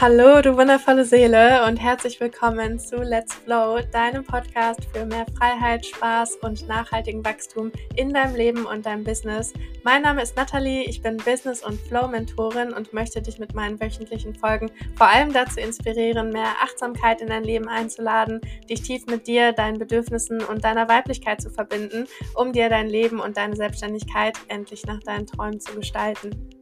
Hallo, du wundervolle Seele und herzlich willkommen zu Let's Flow, deinem Podcast für mehr Freiheit, Spaß und nachhaltigen Wachstum in deinem Leben und deinem Business. Mein Name ist Nathalie, ich bin Business- und Flow-Mentorin und möchte dich mit meinen wöchentlichen Folgen vor allem dazu inspirieren, mehr Achtsamkeit in dein Leben einzuladen, dich tief mit dir, deinen Bedürfnissen und deiner Weiblichkeit zu verbinden, um dir dein Leben und deine Selbstständigkeit endlich nach deinen Träumen zu gestalten.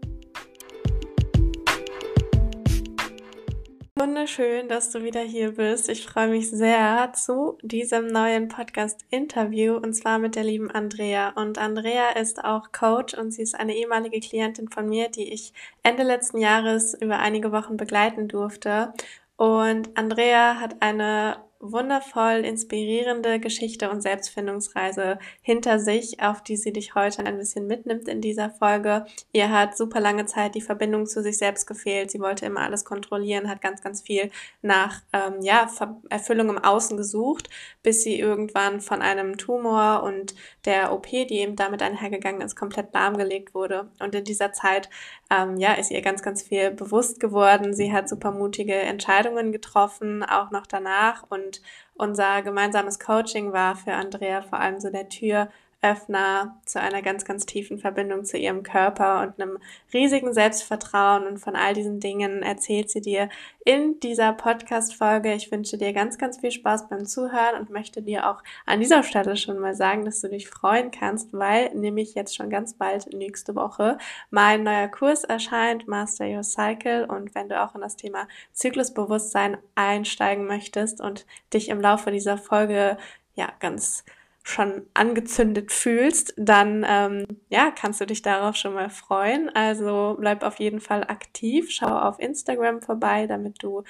Wunderschön, dass du wieder hier bist. Ich freue mich sehr zu diesem neuen Podcast-Interview und zwar mit der lieben Andrea. Und Andrea ist auch Coach und sie ist eine ehemalige Klientin von mir, die ich Ende letzten Jahres über einige Wochen begleiten durfte. Und Andrea hat eine wundervoll inspirierende Geschichte und Selbstfindungsreise hinter sich, auf die sie dich heute ein bisschen mitnimmt in dieser Folge. Ihr hat super lange Zeit die Verbindung zu sich selbst gefehlt. Sie wollte immer alles kontrollieren, hat ganz, ganz viel nach ähm, ja, Erfüllung im Außen gesucht, bis sie irgendwann von einem Tumor und der OP, die eben damit einhergegangen ist, komplett lahmgelegt wurde. Und in dieser Zeit ähm, ja, ist ihr ganz, ganz viel bewusst geworden. Sie hat super mutige Entscheidungen getroffen, auch noch danach. Und unser gemeinsames Coaching war für Andrea vor allem so der Tür Öffner zu einer ganz, ganz tiefen Verbindung zu ihrem Körper und einem riesigen Selbstvertrauen. Und von all diesen Dingen erzählt sie dir in dieser Podcast-Folge. Ich wünsche dir ganz, ganz viel Spaß beim Zuhören und möchte dir auch an dieser Stelle schon mal sagen, dass du dich freuen kannst, weil nämlich jetzt schon ganz bald nächste Woche mein neuer Kurs erscheint, Master Your Cycle. Und wenn du auch in das Thema Zyklusbewusstsein einsteigen möchtest und dich im Laufe dieser Folge ja ganz schon angezündet fühlst, dann ähm, ja, kannst du dich darauf schon mal freuen. Also bleib auf jeden Fall aktiv, schau auf Instagram vorbei, damit du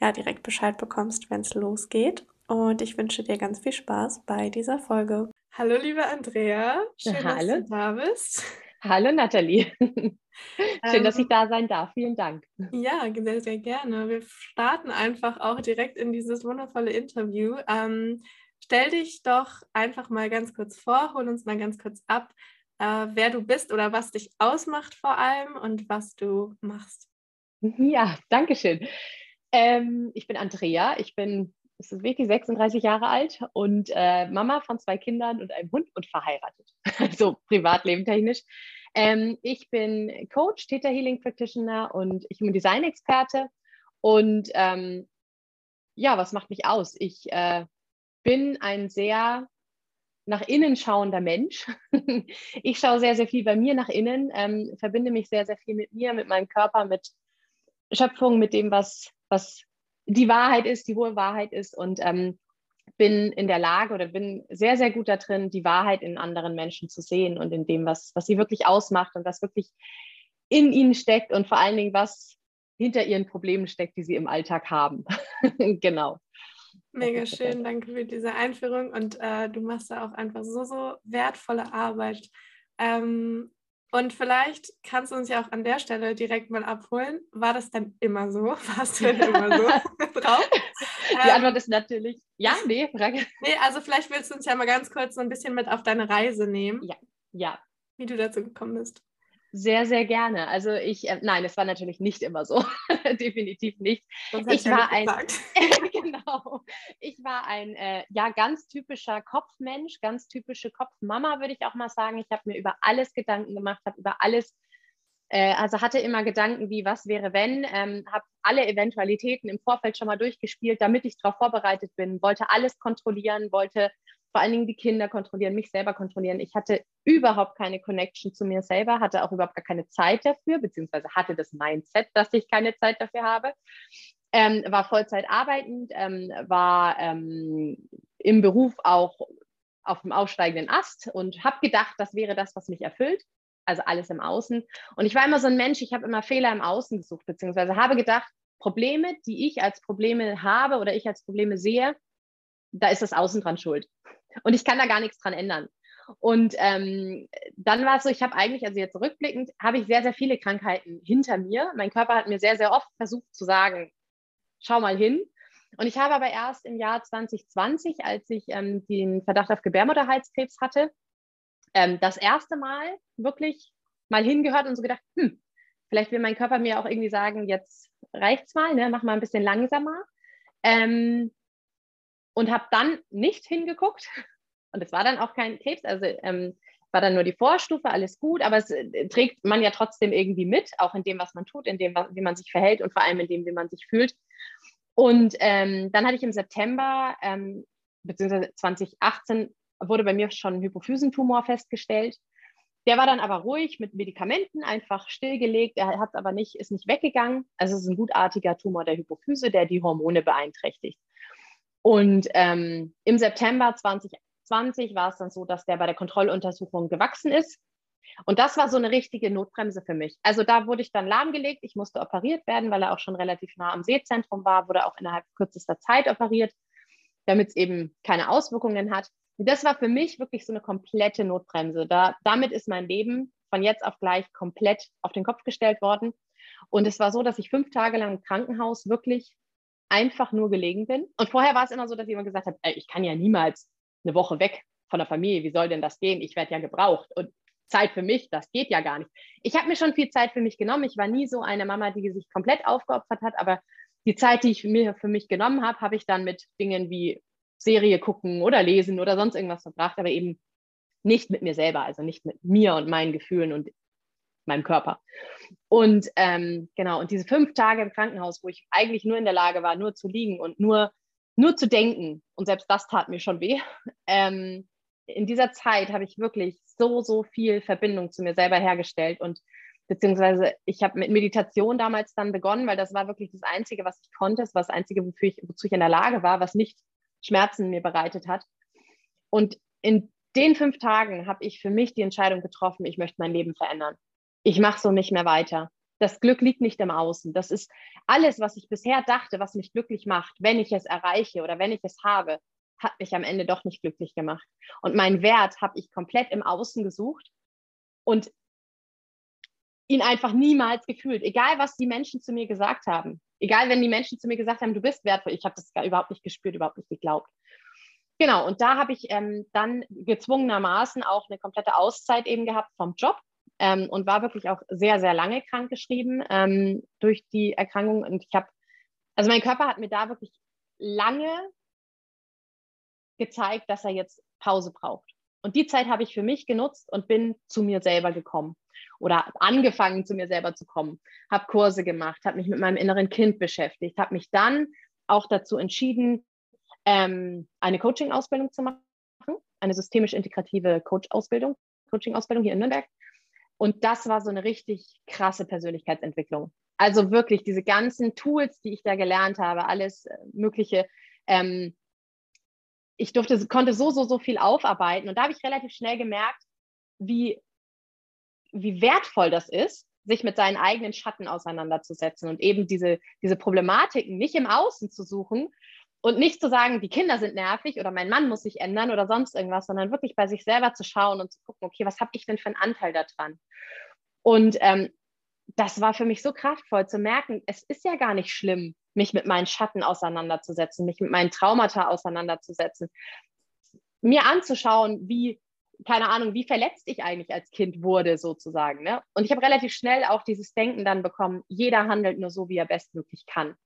ja direkt Bescheid bekommst, wenn es losgeht. Und ich wünsche dir ganz viel Spaß bei dieser Folge. Hallo, liebe Andrea. Schön, Hallo. dass du da bist. Hallo, Nathalie. Schön, ähm, dass ich da sein darf. Vielen Dank. Ja, sehr, sehr gerne. Wir starten einfach auch direkt in dieses wundervolle Interview. Ähm, Stell dich doch einfach mal ganz kurz vor, hol uns mal ganz kurz ab, äh, wer du bist oder was dich ausmacht vor allem und was du machst. Ja, danke schön. Ähm, ich bin Andrea, ich bin es ist wirklich 36 Jahre alt und äh, Mama von zwei Kindern und einem Hund und verheiratet. Also Privatleben technisch. Ähm, ich bin Coach, Theta Healing Practitioner und ich bin Design-Experte. Und ähm, ja, was macht mich aus? Ich äh, bin ein sehr nach innen schauender Mensch. ich schaue sehr, sehr viel bei mir nach innen, ähm, verbinde mich sehr, sehr viel mit mir, mit meinem Körper, mit Schöpfung, mit dem, was, was die Wahrheit ist, die hohe Wahrheit ist und ähm, bin in der Lage oder bin sehr, sehr gut darin, die Wahrheit in anderen Menschen zu sehen und in dem, was, was sie wirklich ausmacht und was wirklich in ihnen steckt und vor allen Dingen, was hinter ihren Problemen steckt, die sie im Alltag haben. genau. Mega schön, danke für diese Einführung und äh, du machst da auch einfach so, so wertvolle Arbeit. Ähm, und vielleicht kannst du uns ja auch an der Stelle direkt mal abholen. War das denn immer so? Warst du denn immer so drauf? Die Antwort ähm, ist natürlich ja, nee, Frage. Nee, also vielleicht willst du uns ja mal ganz kurz so ein bisschen mit auf deine Reise nehmen. Ja, ja. Wie du dazu gekommen bist. Sehr, sehr gerne. Also ich, äh, nein, es war natürlich nicht immer so. Definitiv nicht. Ich war ein, genau. Ich war ein äh, ja ganz typischer Kopfmensch, ganz typische Kopfmama, würde ich auch mal sagen. Ich habe mir über alles Gedanken gemacht, habe über alles, äh, also hatte immer Gedanken wie, was wäre wenn, ähm, habe alle Eventualitäten im Vorfeld schon mal durchgespielt, damit ich darauf vorbereitet bin, wollte alles kontrollieren, wollte vor allen Dingen die Kinder kontrollieren, mich selber kontrollieren. Ich hatte überhaupt keine Connection zu mir selber, hatte auch überhaupt gar keine Zeit dafür, beziehungsweise hatte das Mindset, dass ich keine Zeit dafür habe. Ähm, war Vollzeit arbeitend, ähm, war ähm, im Beruf auch auf dem aufsteigenden Ast und habe gedacht, das wäre das, was mich erfüllt. Also alles im Außen. Und ich war immer so ein Mensch, ich habe immer Fehler im Außen gesucht, beziehungsweise habe gedacht, Probleme, die ich als Probleme habe oder ich als Probleme sehe, da ist das Außen dran schuld. Und ich kann da gar nichts dran ändern. Und ähm, dann war es so, ich habe eigentlich, also jetzt rückblickend, habe ich sehr, sehr viele Krankheiten hinter mir. Mein Körper hat mir sehr, sehr oft versucht zu sagen, schau mal hin. Und ich habe aber erst im Jahr 2020, als ich ähm, den Verdacht auf Gebärmutterhalskrebs hatte, ähm, das erste Mal wirklich mal hingehört und so gedacht, hm, vielleicht will mein Körper mir auch irgendwie sagen, jetzt reicht's mal, ne? mach mal ein bisschen langsamer. Ähm, und habe dann nicht hingeguckt. Und es war dann auch kein Krebs, also ähm, war dann nur die Vorstufe, alles gut, aber es äh, trägt man ja trotzdem irgendwie mit, auch in dem, was man tut, in dem, wie man sich verhält und vor allem in dem, wie man sich fühlt. Und ähm, dann hatte ich im September, ähm, beziehungsweise 2018, wurde bei mir schon ein Hypophysentumor festgestellt. Der war dann aber ruhig mit Medikamenten einfach stillgelegt. Er hat aber nicht, ist nicht weggegangen. Also es ist ein gutartiger Tumor der Hypophyse, der die Hormone beeinträchtigt. Und ähm, im September 2020 war es dann so, dass der bei der Kontrolluntersuchung gewachsen ist. Und das war so eine richtige Notbremse für mich. Also da wurde ich dann lahmgelegt. Ich musste operiert werden, weil er auch schon relativ nah am Sehzentrum war, wurde auch innerhalb kürzester Zeit operiert, damit es eben keine Auswirkungen hat. Und das war für mich wirklich so eine komplette Notbremse. Da, damit ist mein Leben von jetzt auf gleich komplett auf den Kopf gestellt worden. Und es war so, dass ich fünf Tage lang im Krankenhaus wirklich einfach nur gelegen bin. Und vorher war es immer so, dass immer gesagt ey, ich kann ja niemals eine Woche weg von der Familie. Wie soll denn das gehen? Ich werde ja gebraucht. Und Zeit für mich, das geht ja gar nicht. Ich habe mir schon viel Zeit für mich genommen. Ich war nie so eine Mama, die sich komplett aufgeopfert hat, aber die Zeit, die ich mir für mich genommen habe, habe ich dann mit Dingen wie Serie gucken oder lesen oder sonst irgendwas verbracht, aber eben nicht mit mir selber, also nicht mit mir und meinen Gefühlen und meinem Körper. Und ähm, genau, und diese fünf Tage im Krankenhaus, wo ich eigentlich nur in der Lage war, nur zu liegen und nur, nur zu denken, und selbst das tat mir schon weh, ähm, in dieser Zeit habe ich wirklich so, so viel Verbindung zu mir selber hergestellt und beziehungsweise ich habe mit Meditation damals dann begonnen, weil das war wirklich das Einzige, was ich konnte, das war das Einzige, wofür ich, wozu ich in der Lage war, was nicht Schmerzen mir bereitet hat. Und in den fünf Tagen habe ich für mich die Entscheidung getroffen, ich möchte mein Leben verändern. Ich mache so nicht mehr weiter. Das Glück liegt nicht im Außen. Das ist alles, was ich bisher dachte, was mich glücklich macht, wenn ich es erreiche oder wenn ich es habe, hat mich am Ende doch nicht glücklich gemacht. Und meinen Wert habe ich komplett im Außen gesucht und ihn einfach niemals gefühlt, egal was die Menschen zu mir gesagt haben. Egal, wenn die Menschen zu mir gesagt haben, du bist wertvoll, ich habe das überhaupt nicht gespürt, überhaupt nicht geglaubt. Genau, und da habe ich ähm, dann gezwungenermaßen auch eine komplette Auszeit eben gehabt vom Job ähm, und war wirklich auch sehr, sehr lange krankgeschrieben ähm, durch die Erkrankung. Und ich habe, also mein Körper hat mir da wirklich lange gezeigt, dass er jetzt Pause braucht. Und die Zeit habe ich für mich genutzt und bin zu mir selber gekommen oder angefangen, zu mir selber zu kommen, habe Kurse gemacht, habe mich mit meinem inneren Kind beschäftigt, habe mich dann auch dazu entschieden, ähm, eine Coaching-Ausbildung zu machen, eine systemisch integrative Coach-Ausbildung, Coaching-Ausbildung hier in Nürnberg. Und das war so eine richtig krasse Persönlichkeitsentwicklung. Also wirklich diese ganzen Tools, die ich da gelernt habe, alles äh, Mögliche. Ähm, ich durfte, konnte so, so, so viel aufarbeiten. Und da habe ich relativ schnell gemerkt, wie wie wertvoll das ist, sich mit seinen eigenen Schatten auseinanderzusetzen und eben diese, diese Problematiken nicht im Außen zu suchen und nicht zu sagen, die Kinder sind nervig oder mein Mann muss sich ändern oder sonst irgendwas, sondern wirklich bei sich selber zu schauen und zu gucken, okay, was habe ich denn für einen Anteil daran? Und ähm, das war für mich so kraftvoll zu merken, es ist ja gar nicht schlimm, mich mit meinen Schatten auseinanderzusetzen, mich mit meinen Traumata auseinanderzusetzen, mir anzuschauen, wie keine Ahnung, wie verletzt ich eigentlich als Kind wurde, sozusagen. Ne? Und ich habe relativ schnell auch dieses Denken dann bekommen, jeder handelt nur so, wie er bestmöglich kann.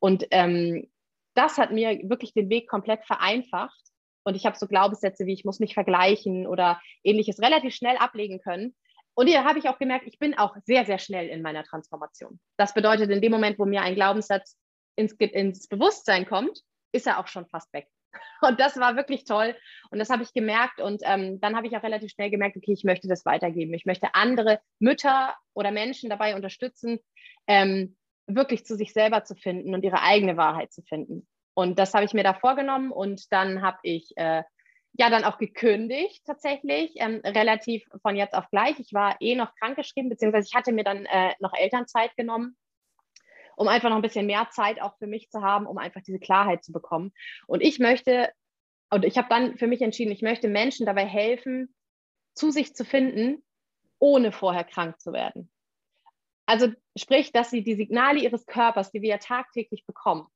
Und ähm, das hat mir wirklich den Weg komplett vereinfacht. Und ich habe so Glaubenssätze wie, ich muss mich vergleichen oder ähnliches relativ schnell ablegen können. Und hier habe ich auch gemerkt, ich bin auch sehr, sehr schnell in meiner Transformation. Das bedeutet, in dem Moment, wo mir ein Glaubenssatz ins, ins Bewusstsein kommt, ist er auch schon fast weg. Und das war wirklich toll. Und das habe ich gemerkt. Und ähm, dann habe ich auch relativ schnell gemerkt, okay, ich möchte das weitergeben. Ich möchte andere Mütter oder Menschen dabei unterstützen, ähm, wirklich zu sich selber zu finden und ihre eigene Wahrheit zu finden. Und das habe ich mir da vorgenommen. Und dann habe ich äh, ja dann auch gekündigt tatsächlich, ähm, relativ von jetzt auf gleich. Ich war eh noch krankgeschrieben, beziehungsweise ich hatte mir dann äh, noch Elternzeit genommen um einfach noch ein bisschen mehr Zeit auch für mich zu haben, um einfach diese Klarheit zu bekommen. Und ich möchte, und ich habe dann für mich entschieden, ich möchte Menschen dabei helfen, zu sich zu finden, ohne vorher krank zu werden. Also sprich, dass sie die Signale ihres Körpers, die wir ja tagtäglich bekommen,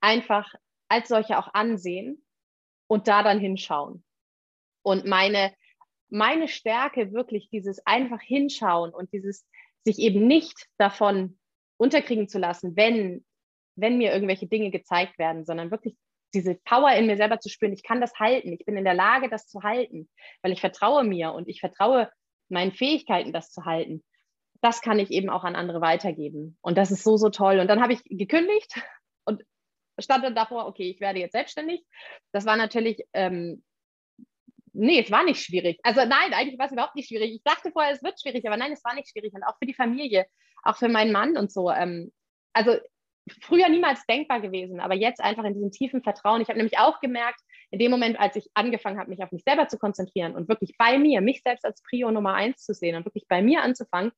einfach als solche auch ansehen und da dann hinschauen. Und meine, meine Stärke wirklich dieses einfach hinschauen und dieses sich eben nicht davon unterkriegen zu lassen, wenn, wenn mir irgendwelche Dinge gezeigt werden, sondern wirklich diese Power in mir selber zu spüren, ich kann das halten, ich bin in der Lage, das zu halten, weil ich vertraue mir und ich vertraue meinen Fähigkeiten, das zu halten. Das kann ich eben auch an andere weitergeben. Und das ist so, so toll. Und dann habe ich gekündigt und stand dann davor, okay, ich werde jetzt selbstständig. Das war natürlich, ähm, nee, es war nicht schwierig. Also nein, eigentlich war es überhaupt nicht schwierig. Ich dachte vorher, es wird schwierig, aber nein, es war nicht schwierig. Und auch für die Familie, auch für meinen Mann und so. Ähm, also früher niemals denkbar gewesen, aber jetzt einfach in diesem tiefen Vertrauen. Ich habe nämlich auch gemerkt, in dem Moment, als ich angefangen habe, mich auf mich selber zu konzentrieren und wirklich bei mir, mich selbst als Prio Nummer eins zu sehen und wirklich bei mir anzufangen,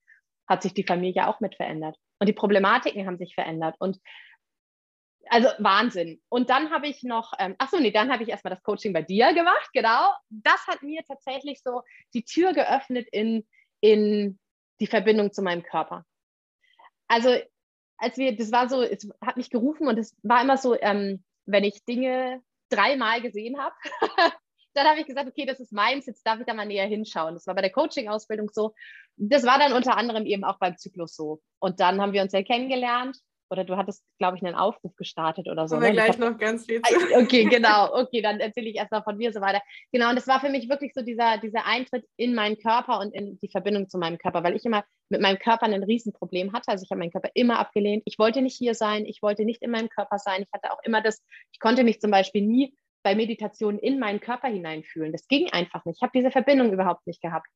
hat sich die Familie auch mit verändert. Und die Problematiken haben sich verändert. Und also Wahnsinn. Und dann habe ich noch, ähm, achso, nee, dann habe ich erstmal das Coaching bei dir gemacht, genau. Das hat mir tatsächlich so die Tür geöffnet in, in die Verbindung zu meinem Körper. Also als wir, das war so, es hat mich gerufen und es war immer so, ähm, wenn ich Dinge dreimal gesehen habe, dann habe ich gesagt, okay, das ist meins, jetzt darf ich da mal näher hinschauen. Das war bei der Coaching-Ausbildung so. Das war dann unter anderem eben auch beim Zyklus so. Und dann haben wir uns ja kennengelernt oder du hattest, glaube ich, einen Aufruf gestartet oder so. Haben wir ne? gleich hab, noch ganz viel zu. Okay, genau. Okay, dann erzähle ich erst mal von mir so weiter. Genau, und das war für mich wirklich so dieser, dieser Eintritt in meinen Körper und in die Verbindung zu meinem Körper, weil ich immer mit meinem Körper ein Riesenproblem hatte. Also ich habe meinen Körper immer abgelehnt. Ich wollte nicht hier sein, ich wollte nicht in meinem Körper sein. Ich hatte auch immer das, ich konnte mich zum Beispiel nie bei Meditationen in meinen Körper hineinfühlen. Das ging einfach nicht. Ich habe diese Verbindung überhaupt nicht gehabt.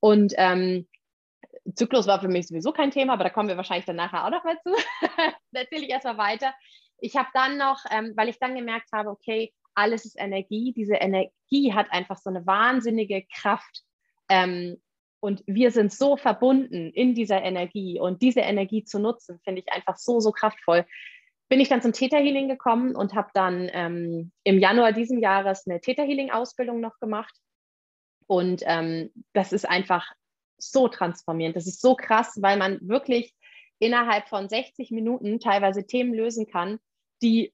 Und ähm, Zyklus war für mich sowieso kein Thema, aber da kommen wir wahrscheinlich dann nachher auch noch mal zu. da erzähle ich erstmal weiter. Ich habe dann noch, ähm, weil ich dann gemerkt habe, okay, alles ist Energie. Diese Energie hat einfach so eine wahnsinnige Kraft. Ähm, und wir sind so verbunden in dieser Energie. Und diese Energie zu nutzen, finde ich einfach so, so kraftvoll. Bin ich dann zum Theta Healing gekommen und habe dann ähm, im Januar diesen Jahres eine Theta Healing Ausbildung noch gemacht. Und ähm, das ist einfach so transformierend. Das ist so krass, weil man wirklich innerhalb von 60 Minuten teilweise Themen lösen kann, die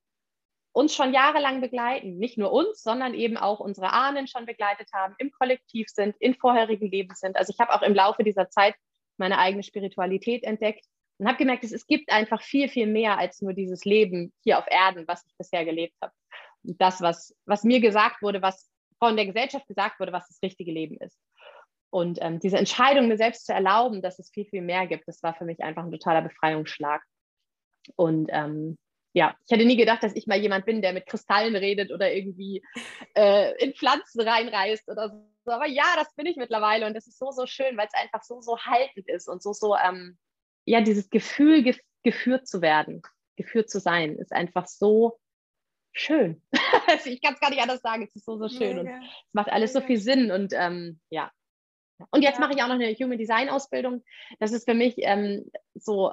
uns schon jahrelang begleiten. Nicht nur uns, sondern eben auch unsere Ahnen schon begleitet haben, im Kollektiv sind, in vorherigen Leben sind. Also ich habe auch im Laufe dieser Zeit meine eigene Spiritualität entdeckt und habe gemerkt, es, es gibt einfach viel, viel mehr als nur dieses Leben hier auf Erden, was ich bisher gelebt habe. Und das, was, was mir gesagt wurde, was von der Gesellschaft gesagt wurde, was das richtige Leben ist. Und ähm, diese Entscheidung, mir selbst zu erlauben, dass es viel, viel mehr gibt, das war für mich einfach ein totaler Befreiungsschlag. Und ähm, ja, ich hätte nie gedacht, dass ich mal jemand bin, der mit Kristallen redet oder irgendwie äh, in Pflanzen reinreißt oder so. Aber ja, das bin ich mittlerweile und das ist so, so schön, weil es einfach so, so haltend ist und so, so, ähm, ja, dieses Gefühl, gef geführt zu werden, geführt zu sein, ist einfach so schön. Also ich kann es gar nicht anders sagen, es ist so, so schön Mega. und es macht alles Mega. so viel Sinn und ähm, ja, und jetzt ja. mache ich auch noch eine Human Design Ausbildung. Das ist für mich ähm, so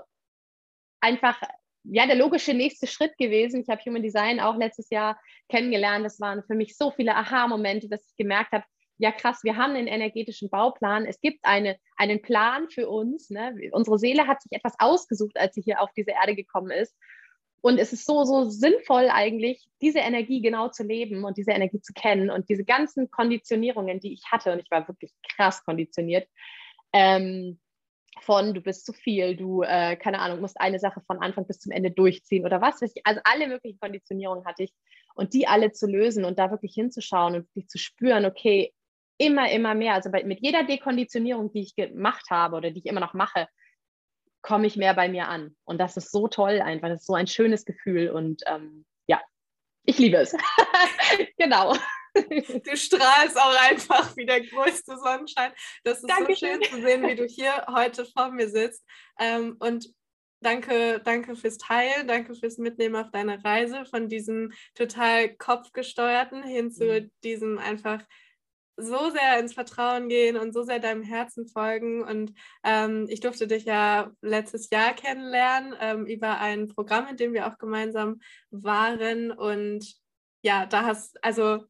einfach ja der logische nächste Schritt gewesen. Ich habe Human Design auch letztes Jahr kennengelernt. Das waren für mich so viele Aha-Momente, dass ich gemerkt habe, ja krass, wir haben einen energetischen Bauplan. Es gibt eine, einen Plan für uns. Ne? Unsere Seele hat sich etwas ausgesucht, als sie hier auf diese Erde gekommen ist. Und es ist so, so sinnvoll eigentlich, diese Energie genau zu leben und diese Energie zu kennen und diese ganzen Konditionierungen, die ich hatte, und ich war wirklich krass konditioniert, ähm, von du bist zu viel, du, äh, keine Ahnung, musst eine Sache von Anfang bis zum Ende durchziehen oder was weiß ich. Also alle möglichen Konditionierungen hatte ich und die alle zu lösen und da wirklich hinzuschauen und wirklich zu spüren, okay, immer, immer mehr. Also bei, mit jeder Dekonditionierung, die ich gemacht habe oder die ich immer noch mache, komme ich mehr bei mir an. Und das ist so toll einfach. Das ist so ein schönes Gefühl. Und ähm, ja, ich liebe es. genau. Du strahlst auch einfach wie der größte Sonnenschein. Das ist Dankeschön. so schön zu sehen, wie du hier heute vor mir sitzt. Ähm, und danke, danke fürs Teilen, danke fürs Mitnehmen auf deine Reise von diesem total kopfgesteuerten hin zu mhm. diesem einfach so sehr ins Vertrauen gehen und so sehr deinem Herzen folgen. Und ähm, ich durfte dich ja letztes Jahr kennenlernen ähm, über ein Programm, in dem wir auch gemeinsam waren. Und ja, da hast also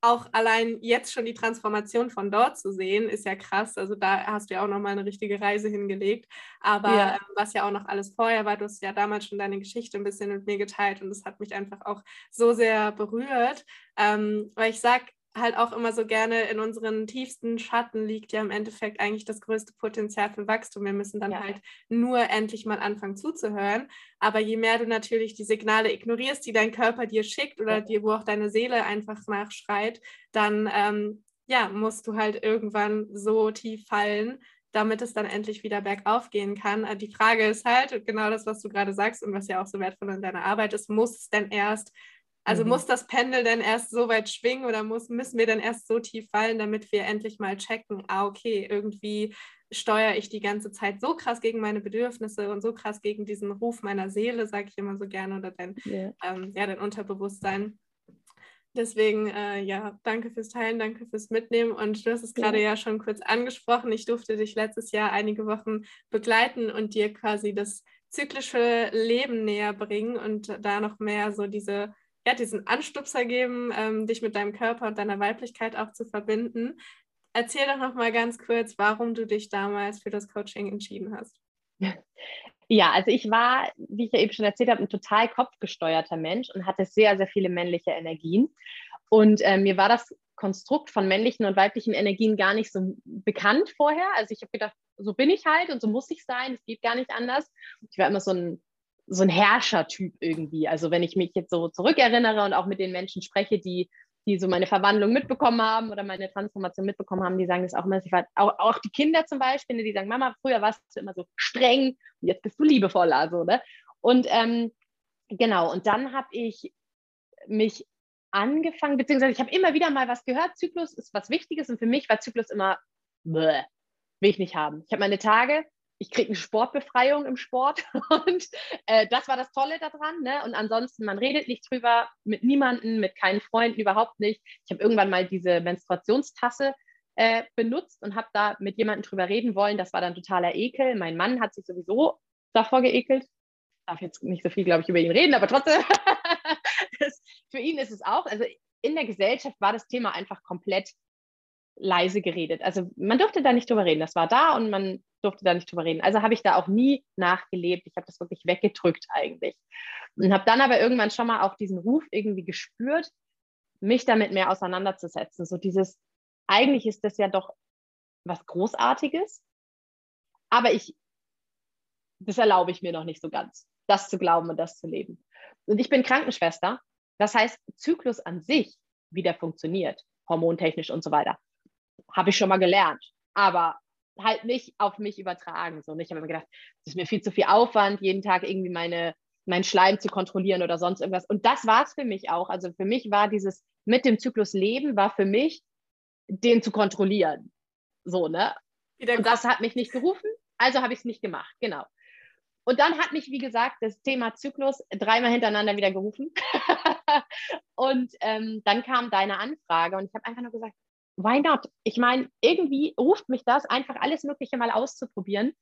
auch allein jetzt schon die Transformation von dort zu sehen, ist ja krass. Also da hast du ja auch nochmal eine richtige Reise hingelegt. Aber ja. Ähm, was ja auch noch alles vorher war, du hast ja damals schon deine Geschichte ein bisschen mit mir geteilt und das hat mich einfach auch so sehr berührt. Ähm, weil ich sage, halt auch immer so gerne, in unseren tiefsten Schatten liegt ja im Endeffekt eigentlich das größte Potenzial für Wachstum. Wir müssen dann ja. halt nur endlich mal anfangen zuzuhören. Aber je mehr du natürlich die Signale ignorierst, die dein Körper dir schickt oder dir, wo auch deine Seele einfach nachschreit, dann ähm, ja, musst du halt irgendwann so tief fallen, damit es dann endlich wieder bergauf gehen kann. Äh, die Frage ist halt, genau das, was du gerade sagst und was ja auch so wertvoll in deiner Arbeit ist, muss es denn erst also mhm. muss das Pendel denn erst so weit schwingen oder muss, müssen wir dann erst so tief fallen, damit wir endlich mal checken, ah, okay, irgendwie steuere ich die ganze Zeit so krass gegen meine Bedürfnisse und so krass gegen diesen Ruf meiner Seele, sage ich immer so gerne, oder dein, yeah. ähm, ja, dein Unterbewusstsein. Deswegen, äh, ja, danke fürs Teilen, danke fürs Mitnehmen. Und du hast es gerade ja. ja schon kurz angesprochen. Ich durfte dich letztes Jahr einige Wochen begleiten und dir quasi das zyklische Leben näher bringen und da noch mehr so diese ja, diesen Anstupser geben, ähm, dich mit deinem Körper und deiner Weiblichkeit auch zu verbinden. Erzähl doch noch mal ganz kurz, warum du dich damals für das Coaching entschieden hast. Ja, also ich war, wie ich ja eben schon erzählt habe, ein total kopfgesteuerter Mensch und hatte sehr, sehr viele männliche Energien. Und äh, mir war das Konstrukt von männlichen und weiblichen Energien gar nicht so bekannt vorher. Also ich habe gedacht, so bin ich halt und so muss ich sein, es geht gar nicht anders. Ich war immer so ein so ein Herrschertyp irgendwie. Also wenn ich mich jetzt so zurückerinnere und auch mit den Menschen spreche, die, die so meine Verwandlung mitbekommen haben oder meine Transformation mitbekommen haben, die sagen das auch immer. Ich war, auch, auch die Kinder zum Beispiel, ne, die sagen, Mama, früher warst du immer so streng und jetzt bist du liebevoller. So, ne? Und ähm, genau, und dann habe ich mich angefangen, beziehungsweise ich habe immer wieder mal was gehört, Zyklus ist was Wichtiges und für mich war Zyklus immer, bäh, will ich nicht haben. Ich habe meine Tage, ich kriege eine Sportbefreiung im Sport und äh, das war das Tolle daran. Ne? Und ansonsten, man redet nicht drüber mit niemandem, mit keinen Freunden, überhaupt nicht. Ich habe irgendwann mal diese Menstruationstasse äh, benutzt und habe da mit jemandem drüber reden wollen. Das war dann totaler Ekel. Mein Mann hat sich sowieso davor geekelt. Ich darf jetzt nicht so viel, glaube ich, über ihn reden, aber trotzdem, das, für ihn ist es auch. Also in der Gesellschaft war das Thema einfach komplett leise geredet. Also man durfte da nicht drüber reden. Das war da und man durfte da nicht drüber reden. Also habe ich da auch nie nachgelebt. Ich habe das wirklich weggedrückt eigentlich. Und habe dann aber irgendwann schon mal auch diesen Ruf irgendwie gespürt, mich damit mehr auseinanderzusetzen. So dieses, eigentlich ist das ja doch was Großartiges, aber ich, das erlaube ich mir noch nicht so ganz, das zu glauben und das zu leben. Und ich bin Krankenschwester. Das heißt, Zyklus an sich, wie der funktioniert, hormontechnisch und so weiter, habe ich schon mal gelernt. Aber halt nicht auf mich übertragen. So. Und ich habe mir gedacht, es ist mir viel zu viel Aufwand, jeden Tag irgendwie meine, meinen Schleim zu kontrollieren oder sonst irgendwas. Und das war es für mich auch. Also für mich war dieses mit dem Zyklus Leben, war für mich, den zu kontrollieren. So, ne? Und das hat mich nicht gerufen, also habe ich es nicht gemacht, genau. Und dann hat mich, wie gesagt, das Thema Zyklus dreimal hintereinander wieder gerufen. und ähm, dann kam deine Anfrage und ich habe einfach nur gesagt, why not? Ich meine, irgendwie ruft mich das, einfach alles Mögliche mal auszuprobieren.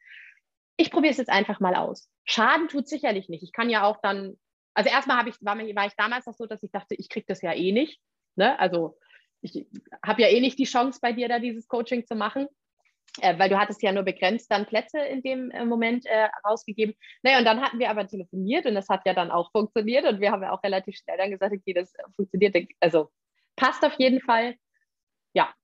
Ich probiere es jetzt einfach mal aus. Schaden tut sicherlich nicht. Ich kann ja auch dann, also erstmal ich, war, war ich damals noch so, dass ich dachte, ich kriege das ja eh nicht. Ne? Also ich habe ja eh nicht die Chance bei dir da dieses Coaching zu machen. Äh, weil du hattest ja nur begrenzt dann Plätze in dem äh, Moment äh, rausgegeben. Naja, und dann hatten wir aber telefoniert und das hat ja dann auch funktioniert und wir haben ja auch relativ schnell dann gesagt, okay, das funktioniert, also passt auf jeden Fall ja,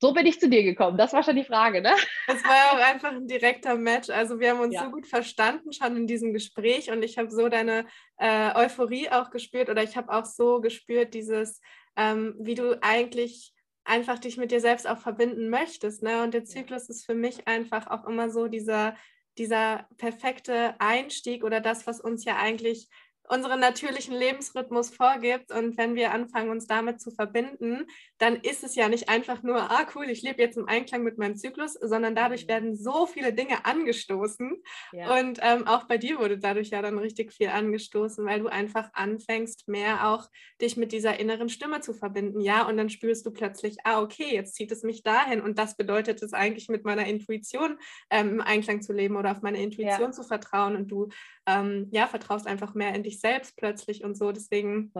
so bin ich zu dir gekommen. Das war schon die Frage, ne? Es war auch einfach ein direkter Match. Also wir haben uns ja. so gut verstanden schon in diesem Gespräch und ich habe so deine äh, Euphorie auch gespürt oder ich habe auch so gespürt dieses, ähm, wie du eigentlich einfach dich mit dir selbst auch verbinden möchtest. Ne? Und der Zyklus ist für mich einfach auch immer so dieser, dieser perfekte Einstieg oder das, was uns ja eigentlich unseren natürlichen Lebensrhythmus vorgibt. Und wenn wir anfangen, uns damit zu verbinden, dann ist es ja nicht einfach nur, ah cool, ich lebe jetzt im Einklang mit meinem Zyklus, sondern dadurch mhm. werden so viele Dinge angestoßen. Ja. Und ähm, auch bei dir wurde dadurch ja dann richtig viel angestoßen, weil du einfach anfängst, mehr auch dich mit dieser inneren Stimme zu verbinden. Ja, und dann spürst du plötzlich, ah okay, jetzt zieht es mich dahin. Und das bedeutet es eigentlich, mit meiner Intuition ähm, im Einklang zu leben oder auf meine Intuition ja. zu vertrauen. Und du ähm, ja, vertraust einfach mehr in dich selbst plötzlich und so. Deswegen,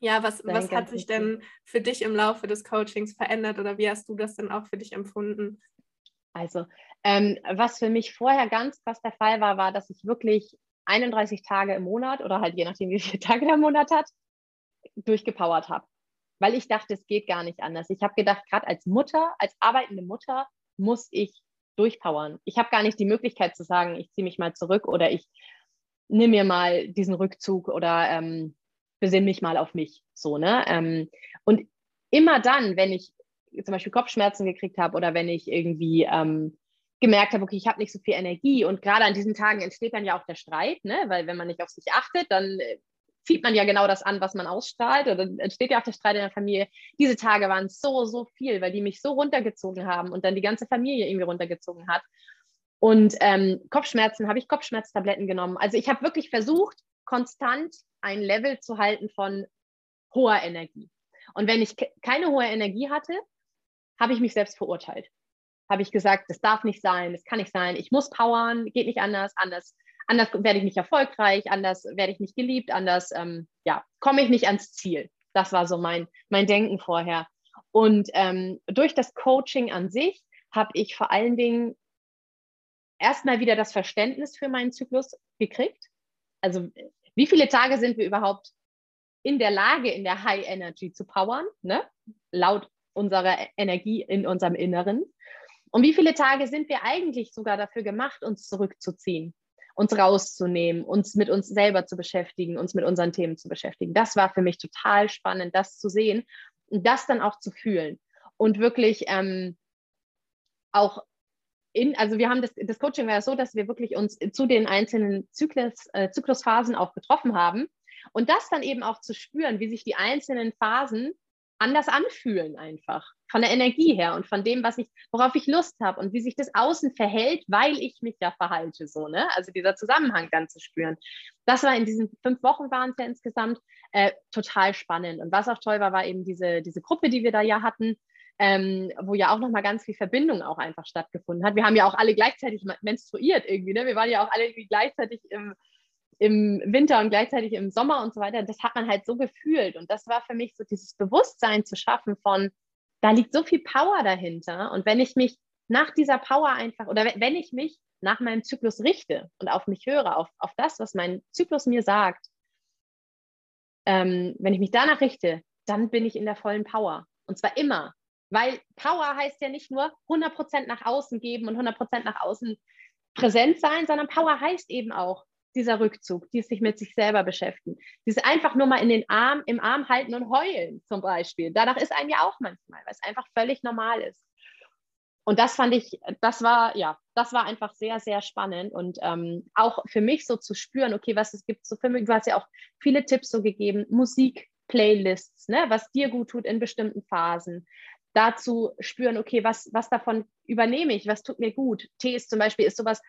ja, was, was hat sich denn für dich im Laufe des Coachings verändert oder wie hast du das denn auch für dich empfunden? Also, ähm, was für mich vorher ganz krass der Fall war, war, dass ich wirklich 31 Tage im Monat oder halt je nachdem, wie viele Tage der Monat hat, durchgepowert habe. weil ich dachte, es geht gar nicht anders. Ich habe gedacht, gerade als Mutter, als arbeitende Mutter, muss ich durchpowern. Ich habe gar nicht die Möglichkeit zu sagen, ich ziehe mich mal zurück oder ich nehme mir mal diesen Rückzug oder ähm, besinne mich mal auf mich. So, ne? Ähm, und immer dann, wenn ich zum Beispiel Kopfschmerzen gekriegt habe oder wenn ich irgendwie ähm, gemerkt habe, okay, ich habe nicht so viel Energie und gerade an diesen Tagen entsteht dann ja auch der Streit, ne? weil wenn man nicht auf sich achtet, dann äh, zieht man ja genau das an, was man ausstrahlt oder entsteht ja auch der Streit in der Familie. Diese Tage waren so, so viel, weil die mich so runtergezogen haben und dann die ganze Familie irgendwie runtergezogen hat. Und ähm, Kopfschmerzen, habe ich Kopfschmerztabletten genommen. Also ich habe wirklich versucht, konstant ein Level zu halten von hoher Energie. Und wenn ich keine hohe Energie hatte, habe ich mich selbst verurteilt. Habe ich gesagt, das darf nicht sein, das kann nicht sein, ich muss powern, geht nicht anders, anders, anders werde ich nicht erfolgreich, anders werde ich nicht geliebt, anders ähm, ja, komme ich nicht ans Ziel. Das war so mein, mein Denken vorher. Und ähm, durch das Coaching an sich habe ich vor allen Dingen erstmal wieder das Verständnis für meinen Zyklus gekriegt. Also wie viele Tage sind wir überhaupt in der Lage, in der High Energy zu powern, ne? laut unserer Energie in unserem Inneren. Und wie viele Tage sind wir eigentlich sogar dafür gemacht, uns zurückzuziehen, uns rauszunehmen, uns mit uns selber zu beschäftigen, uns mit unseren Themen zu beschäftigen. Das war für mich total spannend, das zu sehen und das dann auch zu fühlen und wirklich ähm, auch in, also wir haben das, das Coaching war ja so, dass wir wirklich uns zu den einzelnen Zyklus, äh, Zyklusphasen auch getroffen haben und das dann eben auch zu spüren, wie sich die einzelnen Phasen anders anfühlen einfach von der Energie her und von dem, was ich, worauf ich Lust habe und wie sich das Außen verhält, weil ich mich ja verhalte so, ne? Also dieser Zusammenhang dann zu spüren. Das war in diesen fünf Wochen waren es ja insgesamt äh, total spannend. Und was auch toll war, war eben diese, diese Gruppe, die wir da ja hatten, ähm, wo ja auch nochmal ganz viel Verbindung auch einfach stattgefunden hat. Wir haben ja auch alle gleichzeitig menstruiert irgendwie, ne? Wir waren ja auch alle irgendwie gleichzeitig im, im Winter und gleichzeitig im Sommer und so weiter. Das hat man halt so gefühlt. Und das war für mich so dieses Bewusstsein zu schaffen von, da liegt so viel Power dahinter. Und wenn ich mich nach dieser Power einfach, oder wenn ich mich nach meinem Zyklus richte und auf mich höre, auf, auf das, was mein Zyklus mir sagt, ähm, wenn ich mich danach richte, dann bin ich in der vollen Power. Und zwar immer. Weil Power heißt ja nicht nur 100% nach außen geben und 100% nach außen präsent sein, sondern Power heißt eben auch dieser Rückzug, die sich mit sich selber beschäftigen. Dieses einfach nur mal in den Arm, im Arm halten und heulen zum Beispiel. Danach ist einem ja auch manchmal, weil es einfach völlig normal ist. Und das fand ich, das war, ja, das war einfach sehr, sehr spannend und ähm, auch für mich so zu spüren, okay, was es gibt so für mich, du hast ja auch viele Tipps so gegeben, Musik, Playlists, ne, was dir gut tut in bestimmten Phasen, dazu spüren, okay, was, was davon übernehme ich, was tut mir gut. Tees zum Beispiel ist sowas,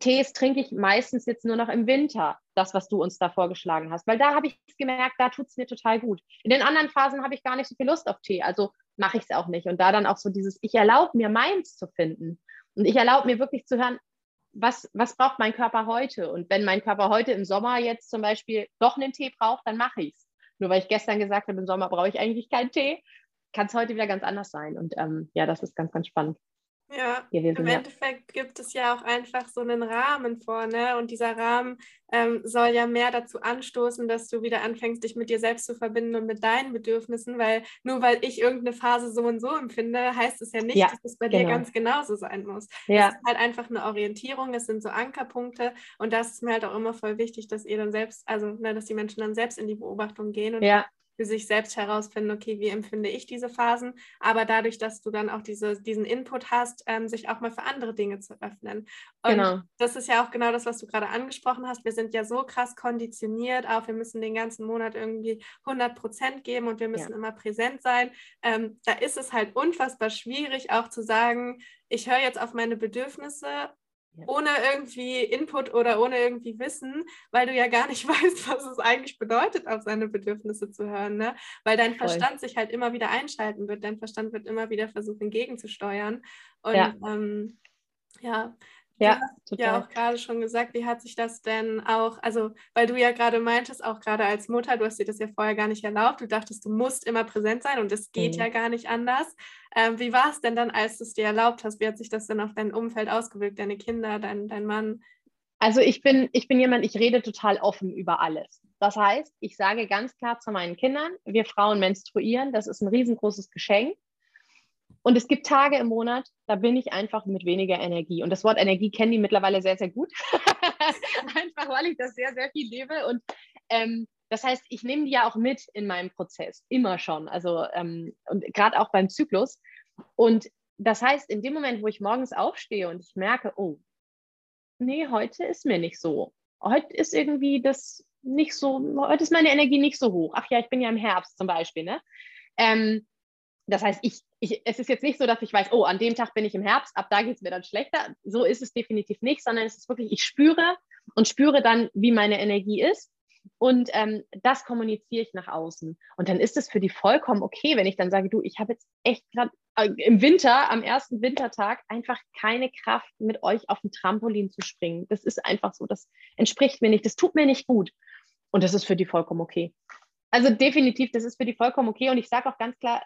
Tees trinke ich meistens jetzt nur noch im Winter, das, was du uns da vorgeschlagen hast, weil da habe ich gemerkt, da tut es mir total gut. In den anderen Phasen habe ich gar nicht so viel Lust auf Tee, also mache ich es auch nicht. Und da dann auch so dieses, ich erlaube mir meins zu finden und ich erlaube mir wirklich zu hören, was, was braucht mein Körper heute? Und wenn mein Körper heute im Sommer jetzt zum Beispiel doch einen Tee braucht, dann mache ich es. Nur weil ich gestern gesagt habe, im Sommer brauche ich eigentlich keinen Tee, kann es heute wieder ganz anders sein. Und ähm, ja, das ist ganz, ganz spannend. Ja, gewesen, im ja. Endeffekt gibt es ja auch einfach so einen Rahmen vor, ne? Und dieser Rahmen ähm, soll ja mehr dazu anstoßen, dass du wieder anfängst, dich mit dir selbst zu verbinden und mit deinen Bedürfnissen, weil nur weil ich irgendeine Phase so und so empfinde, heißt es ja nicht, ja, dass es bei genau. dir ganz genauso sein muss. Ja. Es ist halt einfach eine Orientierung, es sind so Ankerpunkte und das ist mir halt auch immer voll wichtig, dass ihr dann selbst, also ne, dass die Menschen dann selbst in die Beobachtung gehen und ja für sich selbst herausfinden, okay, wie empfinde ich diese Phasen, aber dadurch, dass du dann auch diese, diesen Input hast, ähm, sich auch mal für andere Dinge zu öffnen. Und genau. das ist ja auch genau das, was du gerade angesprochen hast. Wir sind ja so krass konditioniert auf, wir müssen den ganzen Monat irgendwie 100 Prozent geben und wir müssen ja. immer präsent sein. Ähm, da ist es halt unfassbar schwierig, auch zu sagen, ich höre jetzt auf meine Bedürfnisse ohne irgendwie Input oder ohne irgendwie Wissen, weil du ja gar nicht weißt, was es eigentlich bedeutet, auf seine Bedürfnisse zu hören, ne? Weil dein Voll. Verstand sich halt immer wieder einschalten wird, dein Verstand wird immer wieder versuchen, gegenzusteuern. Und ja, ähm, ja ja, total. ja auch gerade schon gesagt, wie hat sich das denn auch, also weil du ja gerade meintest, auch gerade als Mutter, du hast dir das ja vorher gar nicht erlaubt, du dachtest, du musst immer präsent sein und es geht mhm. ja gar nicht anders. Ähm, wie war es denn dann, als du es dir erlaubt hast? Wie hat sich das denn auf dein Umfeld ausgewirkt, deine Kinder, dein, dein Mann? Also ich bin, ich bin jemand, ich rede total offen über alles. Das heißt, ich sage ganz klar zu meinen Kindern, wir Frauen menstruieren, das ist ein riesengroßes Geschenk. Und es gibt Tage im Monat, da bin ich einfach mit weniger Energie. Und das Wort Energie kennen die mittlerweile sehr, sehr gut. einfach weil ich das sehr, sehr viel lebe. Und ähm, das heißt, ich nehme die ja auch mit in meinem Prozess, immer schon. Also ähm, und gerade auch beim Zyklus. Und das heißt, in dem Moment, wo ich morgens aufstehe und ich merke, oh, nee, heute ist mir nicht so. Heute ist irgendwie das nicht so, heute ist meine Energie nicht so hoch. Ach ja, ich bin ja im Herbst zum Beispiel, ne? Ähm, das heißt, ich, ich, es ist jetzt nicht so, dass ich weiß, oh, an dem Tag bin ich im Herbst, ab da geht es mir dann schlechter. So ist es definitiv nicht, sondern es ist wirklich, ich spüre und spüre dann, wie meine Energie ist. Und ähm, das kommuniziere ich nach außen. Und dann ist es für die vollkommen okay, wenn ich dann sage, du, ich habe jetzt echt gerade äh, im Winter, am ersten Wintertag, einfach keine Kraft, mit euch auf dem Trampolin zu springen. Das ist einfach so, das entspricht mir nicht, das tut mir nicht gut. Und das ist für die vollkommen okay. Also definitiv, das ist für die vollkommen okay. Und ich sage auch ganz klar,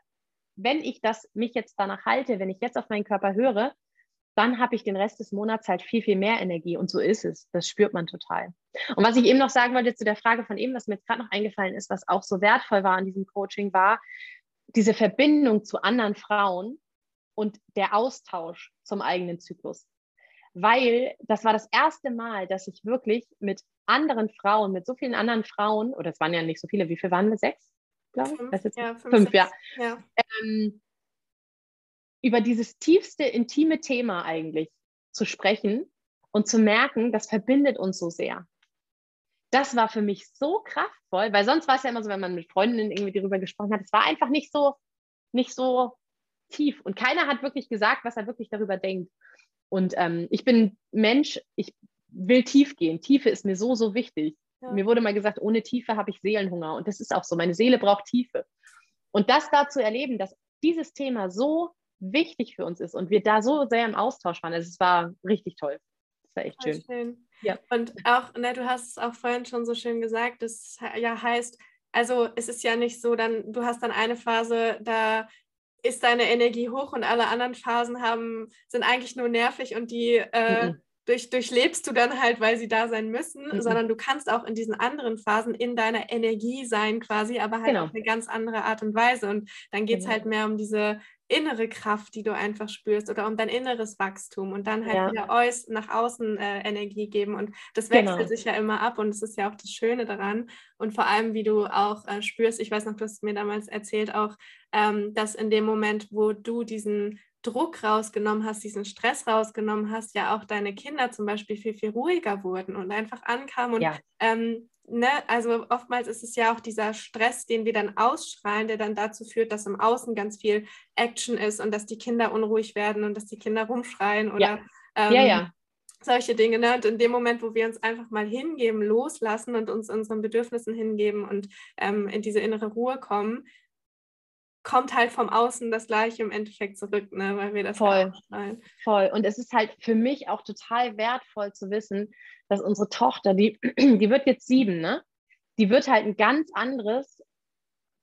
wenn ich das mich jetzt danach halte, wenn ich jetzt auf meinen Körper höre, dann habe ich den Rest des Monats halt viel, viel mehr Energie. Und so ist es. Das spürt man total. Und was ich eben noch sagen wollte zu der Frage von eben, was mir jetzt gerade noch eingefallen ist, was auch so wertvoll war an diesem Coaching, war diese Verbindung zu anderen Frauen und der Austausch zum eigenen Zyklus. Weil das war das erste Mal, dass ich wirklich mit anderen Frauen, mit so vielen anderen Frauen, oder es waren ja nicht so viele, wie viele waren wir? Sechs? Glaube ich. Fünf, ja, fünf, fünf ja. ja. Ähm, über dieses tiefste, intime Thema eigentlich zu sprechen und zu merken, das verbindet uns so sehr. Das war für mich so kraftvoll, weil sonst war es ja immer so, wenn man mit Freundinnen irgendwie darüber gesprochen hat, es war einfach nicht so, nicht so tief. Und keiner hat wirklich gesagt, was er wirklich darüber denkt. Und ähm, ich bin Mensch, ich will tief gehen. Tiefe ist mir so, so wichtig. Ja. Mir wurde mal gesagt, ohne Tiefe habe ich Seelenhunger. Und das ist auch so. Meine Seele braucht Tiefe. Und das da zu erleben, dass dieses Thema so wichtig für uns ist und wir da so sehr im Austausch waren. Also es war richtig toll. Das war echt schön. schön. Ja. Und auch, ne, du hast es auch vorhin schon so schön gesagt, das ja heißt, also es ist ja nicht so, dann, du hast dann eine Phase, da ist deine Energie hoch und alle anderen Phasen haben, sind eigentlich nur nervig und die äh, mhm durch, durchlebst du dann halt, weil sie da sein müssen, mhm. sondern du kannst auch in diesen anderen Phasen in deiner Energie sein quasi, aber halt genau. auf eine ganz andere Art und Weise. Und dann geht es genau. halt mehr um diese innere Kraft, die du einfach spürst oder um dein inneres Wachstum und dann halt ja. wieder aus, nach außen äh, Energie geben. Und das wechselt genau. sich ja immer ab und das ist ja auch das Schöne daran. Und vor allem, wie du auch äh, spürst, ich weiß noch, du hast mir damals erzählt auch, ähm, dass in dem Moment, wo du diesen Druck rausgenommen hast, diesen Stress rausgenommen hast, ja auch deine Kinder zum Beispiel viel, viel ruhiger wurden und einfach ankamen. Und ja. ähm, ne, also oftmals ist es ja auch dieser Stress, den wir dann ausstrahlen, der dann dazu führt, dass im Außen ganz viel Action ist und dass die Kinder unruhig werden und dass die Kinder rumschreien oder ja. Ähm, ja, ja. solche Dinge. Ne? Und in dem Moment, wo wir uns einfach mal hingeben, loslassen und uns unseren Bedürfnissen hingeben und ähm, in diese innere Ruhe kommen, kommt halt vom Außen das Gleiche im Endeffekt zurück, ne? weil wir das voll, voll. Und es ist halt für mich auch total wertvoll zu wissen, dass unsere Tochter, die, die wird jetzt sieben, ne? Die wird halt ein ganz anderes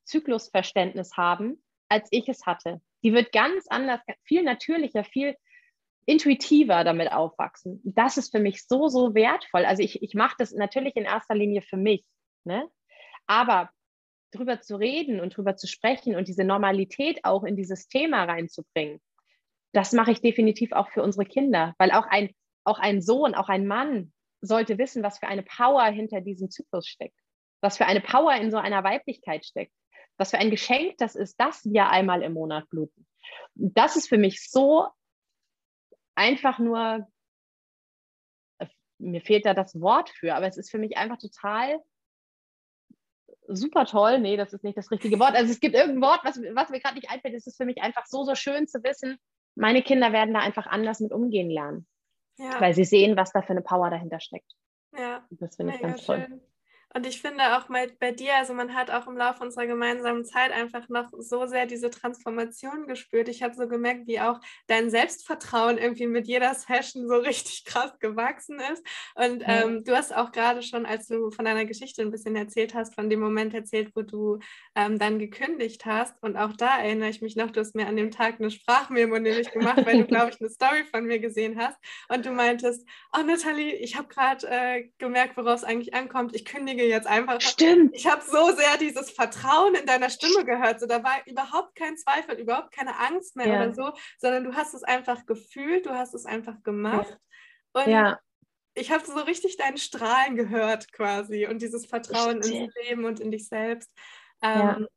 Zyklusverständnis haben, als ich es hatte. Die wird ganz anders, viel natürlicher, viel intuitiver damit aufwachsen. Das ist für mich so, so wertvoll. Also ich, ich mache das natürlich in erster Linie für mich. Ne? Aber drüber zu reden und drüber zu sprechen und diese Normalität auch in dieses Thema reinzubringen, das mache ich definitiv auch für unsere Kinder, weil auch ein, auch ein Sohn, auch ein Mann sollte wissen, was für eine Power hinter diesem Zyklus steckt, was für eine Power in so einer Weiblichkeit steckt, was für ein Geschenk das ist, dass wir einmal im Monat bluten. Das ist für mich so einfach nur, mir fehlt da das Wort für, aber es ist für mich einfach total super toll. Nee, das ist nicht das richtige Wort. Also es gibt irgendein Wort, was, was mir gerade nicht einfällt. Es ist für mich einfach so, so schön zu wissen, meine Kinder werden da einfach anders mit umgehen lernen. Ja. Weil sie sehen, was da für eine Power dahinter steckt. Ja. Das finde ich ganz toll. Und ich finde auch mal bei dir, also man hat auch im Laufe unserer gemeinsamen Zeit einfach noch so sehr diese Transformation gespürt. Ich habe so gemerkt, wie auch dein Selbstvertrauen irgendwie mit jeder Session so richtig krass gewachsen ist. Und ähm, du hast auch gerade schon, als du von deiner Geschichte ein bisschen erzählt hast, von dem Moment erzählt, wo du ähm, dann gekündigt hast. Und auch da erinnere ich mich noch, du hast mir an dem Tag eine Sprachmemo nämlich gemacht, weil du, glaube ich, eine Story von mir gesehen hast. Und du meintest, oh Nathalie, ich habe gerade äh, gemerkt, worauf es eigentlich ankommt. Ich kündige Spiegel jetzt einfach. Stimmt. Ich habe so sehr dieses Vertrauen in deiner Stimme gehört. So, da war überhaupt kein Zweifel, überhaupt keine Angst mehr ja. oder so, sondern du hast es einfach gefühlt, du hast es einfach gemacht. Ja. Und ja. ich habe so richtig deinen Strahlen gehört quasi und dieses Vertrauen Stimmt. ins Leben und in dich selbst. Ähm,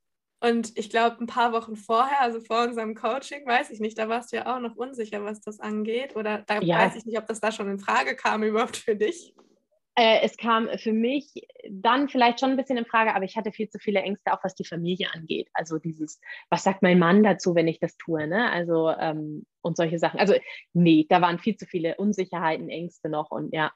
und ich glaube, ein paar Wochen vorher, also vor unserem Coaching, weiß ich nicht, da warst du ja auch noch unsicher, was das angeht. Oder da ja. weiß ich nicht, ob das da schon in Frage kam überhaupt für dich. Äh, es kam für mich dann vielleicht schon ein bisschen in Frage, aber ich hatte viel zu viele Ängste, auch was die Familie angeht. Also dieses, was sagt mein Mann dazu, wenn ich das tue, ne? Also ähm, und solche Sachen. Also nee, da waren viel zu viele Unsicherheiten, Ängste noch und ja,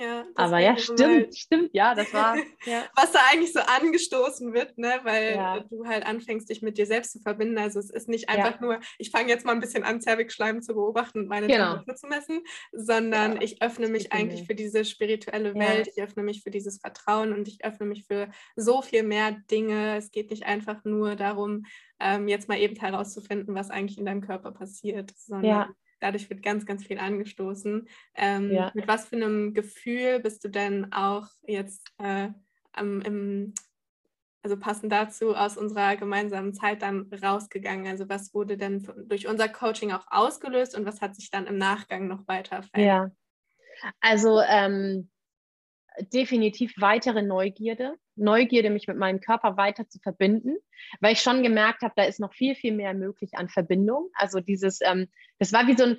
ja, aber ja, stimmt, mal, stimmt, ja, das war. Ja. Was da eigentlich so angestoßen wird, ne, weil ja. du halt anfängst, dich mit dir selbst zu verbinden. Also es ist nicht einfach nur, ich fange jetzt mal ein bisschen an, Zervixschleim zu beobachten und meine genau. Zu messen, sondern ich öffne mich eigentlich für diese spirituelle Welt, ich öffne mich für dieses Vertrauen und ich öffne mich für so viel mehr Dinge. Es geht nicht einfach nur darum, ähm, jetzt mal eben herauszufinden, was eigentlich in deinem Körper passiert, sondern dadurch wird ganz, ganz viel angestoßen. Ähm, ja. Mit was für einem Gefühl bist du denn auch jetzt äh, am, im, also passend dazu aus unserer gemeinsamen Zeit dann rausgegangen? Also was wurde denn durch unser Coaching auch ausgelöst und was hat sich dann im Nachgang noch weiter verändert? Ja, also ähm, definitiv weitere Neugierde. Neugierde, mich mit meinem Körper weiter zu verbinden, weil ich schon gemerkt habe, da ist noch viel, viel mehr möglich an Verbindung. Also dieses, ähm, das war wie so ein,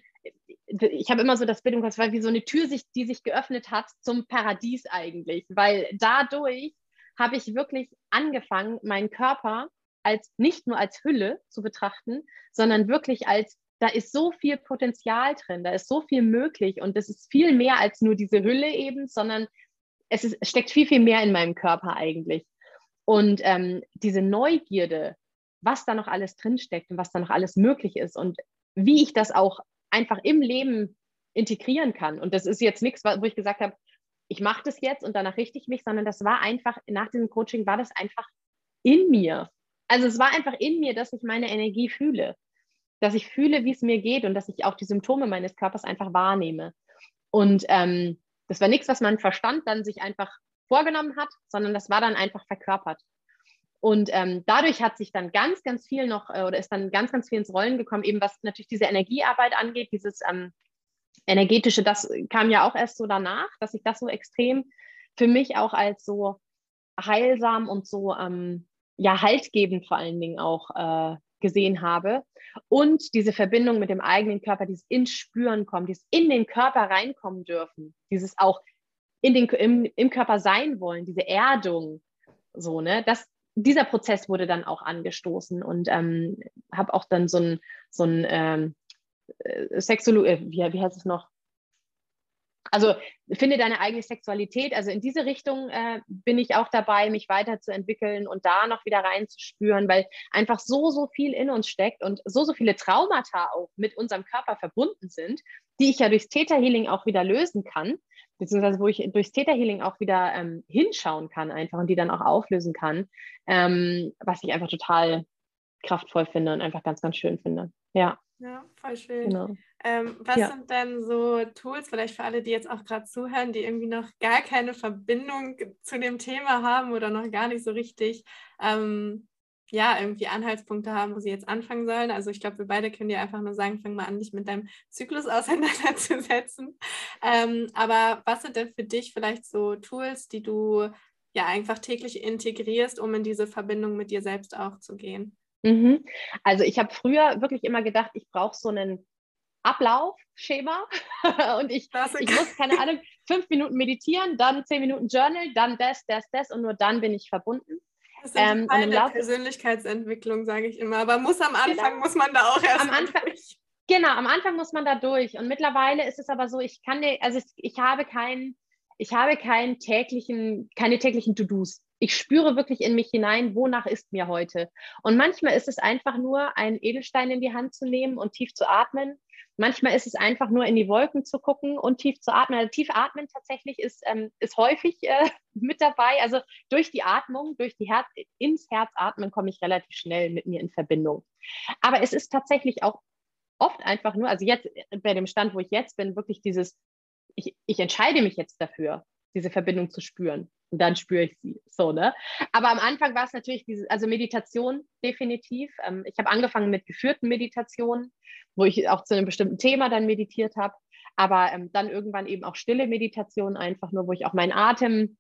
ich habe immer so das Bild im Kopf, war wie so eine Tür, die sich geöffnet hat zum Paradies eigentlich, weil dadurch habe ich wirklich angefangen, meinen Körper als nicht nur als Hülle zu betrachten, sondern wirklich als da ist so viel Potenzial drin, da ist so viel möglich und das ist viel mehr als nur diese Hülle eben, sondern es ist, steckt viel, viel mehr in meinem Körper eigentlich. Und ähm, diese Neugierde, was da noch alles drinsteckt und was da noch alles möglich ist und wie ich das auch einfach im Leben integrieren kann. Und das ist jetzt nichts, wo ich gesagt habe, ich mache das jetzt und danach richte ich mich, sondern das war einfach, nach diesem Coaching war das einfach in mir. Also es war einfach in mir, dass ich meine Energie fühle, dass ich fühle, wie es mir geht und dass ich auch die Symptome meines Körpers einfach wahrnehme. Und ähm, das war nichts, was mein Verstand dann sich einfach vorgenommen hat, sondern das war dann einfach verkörpert. Und ähm, dadurch hat sich dann ganz, ganz viel noch äh, oder ist dann ganz, ganz viel ins Rollen gekommen, eben was natürlich diese Energiearbeit angeht, dieses ähm, energetische, das kam ja auch erst so danach, dass ich das so extrem für mich auch als so heilsam und so ähm, ja haltgebend vor allen Dingen auch äh, gesehen habe. Und diese Verbindung mit dem eigenen Körper, dieses ins Spüren kommen, dieses in den Körper reinkommen dürfen, dieses auch in den, im, im Körper sein wollen, diese Erdung, so, ne, das, dieser Prozess wurde dann auch angestoßen und ähm, habe auch dann so ein, so ein ähm, äh, Sexolo äh, wie, wie heißt es noch? Also finde deine eigene Sexualität. Also in diese Richtung äh, bin ich auch dabei, mich weiterzuentwickeln und da noch wieder reinzuspüren, weil einfach so, so viel in uns steckt und so, so viele Traumata auch mit unserem Körper verbunden sind, die ich ja durchs Theta Healing auch wieder lösen kann, beziehungsweise wo ich durchs Theta Healing auch wieder ähm, hinschauen kann einfach und die dann auch auflösen kann, ähm, was ich einfach total kraftvoll finde und einfach ganz, ganz schön finde. Ja. Ja, voll schön. Genau. Ähm, was ja. sind denn so Tools, vielleicht für alle, die jetzt auch gerade zuhören, die irgendwie noch gar keine Verbindung zu dem Thema haben oder noch gar nicht so richtig, ähm, ja, irgendwie Anhaltspunkte haben, wo sie jetzt anfangen sollen? Also ich glaube, wir beide können dir einfach nur sagen, fang mal an, dich mit deinem Zyklus auseinanderzusetzen. Ähm, aber was sind denn für dich vielleicht so Tools, die du ja einfach täglich integrierst, um in diese Verbindung mit dir selbst auch zu gehen? Mhm. Also ich habe früher wirklich immer gedacht, ich brauche so einen Ablaufschema und ich, ich muss, keine Ahnung, fünf Minuten meditieren, dann zehn Minuten Journal, dann das, das, das und nur dann bin ich verbunden. Das ist ähm, Teil der Persönlichkeitsentwicklung, sage ich immer. Aber muss am Anfang, genau. muss man da auch erst am Anfang, durch. Genau, am Anfang muss man da durch. Und mittlerweile ist es aber so, ich kann, also ich, ich habe keinen, ich habe keinen täglichen, keine täglichen To-Dos ich spüre wirklich in mich hinein, wonach ist mir heute. Und manchmal ist es einfach nur, einen Edelstein in die Hand zu nehmen und tief zu atmen. Manchmal ist es einfach nur in die Wolken zu gucken und tief zu atmen. Also tief atmen tatsächlich ist, ähm, ist häufig äh, mit dabei. Also durch die Atmung, durch die Herz, ins Herz atmen komme ich relativ schnell mit mir in Verbindung. Aber es ist tatsächlich auch oft einfach nur, also jetzt bei dem Stand, wo ich jetzt bin, wirklich dieses, ich, ich entscheide mich jetzt dafür. Diese Verbindung zu spüren. Und dann spüre ich sie. So, ne? Aber am Anfang war es natürlich diese, also Meditation definitiv. Ähm, ich habe angefangen mit geführten Meditationen, wo ich auch zu einem bestimmten Thema dann meditiert habe. Aber ähm, dann irgendwann eben auch stille Meditationen, einfach nur, wo ich auch meinen Atem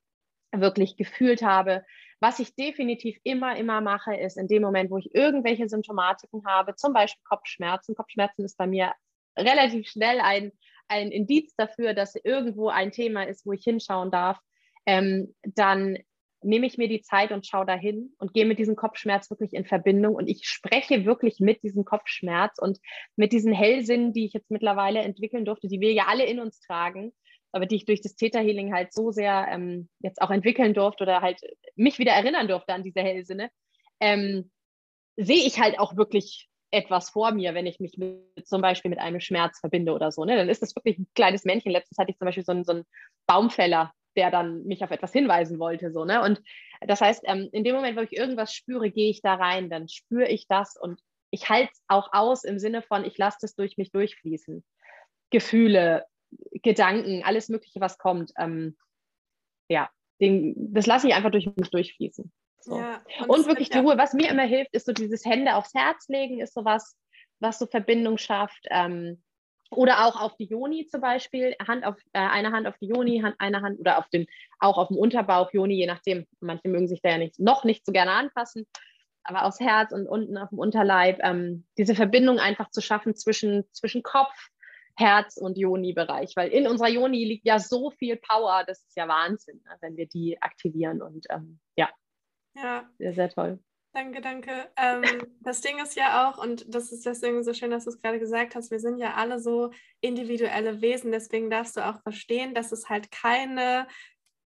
wirklich gefühlt habe. Was ich definitiv immer, immer mache, ist in dem Moment, wo ich irgendwelche Symptomatiken habe, zum Beispiel Kopfschmerzen. Kopfschmerzen ist bei mir relativ schnell ein, ein Indiz dafür, dass irgendwo ein Thema ist, wo ich hinschauen darf. Ähm, dann nehme ich mir die Zeit und schaue dahin und gehe mit diesem Kopfschmerz wirklich in Verbindung und ich spreche wirklich mit diesem Kopfschmerz und mit diesen Hellsinnen, die ich jetzt mittlerweile entwickeln durfte, die wir ja alle in uns tragen, aber die ich durch das Theta Healing halt so sehr ähm, jetzt auch entwickeln durfte oder halt mich wieder erinnern durfte an diese Hellsinne, ähm, sehe ich halt auch wirklich etwas vor mir, wenn ich mich mit, zum Beispiel mit einem Schmerz verbinde oder so. Ne? Dann ist das wirklich ein kleines Männchen. Letztens hatte ich zum Beispiel so einen, so einen Baumfäller, der dann mich auf etwas hinweisen wollte. So, ne? Und das heißt, ähm, in dem Moment, wo ich irgendwas spüre, gehe ich da rein, dann spüre ich das und ich halte es auch aus im Sinne von, ich lasse das durch mich durchfließen. Gefühle, Gedanken, alles Mögliche, was kommt. Ähm, ja, den, das lasse ich einfach durch mich durchfließen. So. Ja, und, und wirklich die Ruhe. Was mir immer hilft, ist so dieses Hände aufs Herz legen, ist sowas, was so Verbindung schafft. Ähm, oder auch auf die Joni zum Beispiel, Hand auf, äh, eine Hand auf die Joni, Hand, eine Hand oder auf den, auch auf dem Unterbauch, Joni, je nachdem. Manche mögen sich da ja nicht, noch nicht so gerne anfassen, aber aufs Herz und unten auf dem Unterleib. Ähm, diese Verbindung einfach zu schaffen zwischen, zwischen Kopf, Herz- und Joni-Bereich, weil in unserer Joni liegt ja so viel Power, das ist ja Wahnsinn, ne, wenn wir die aktivieren und ähm, ja. Ja. Sehr, sehr toll. Danke, danke. Ähm, das Ding ist ja auch, und das ist deswegen so schön, dass du es gerade gesagt hast, wir sind ja alle so individuelle Wesen, deswegen darfst du auch verstehen, dass es halt keine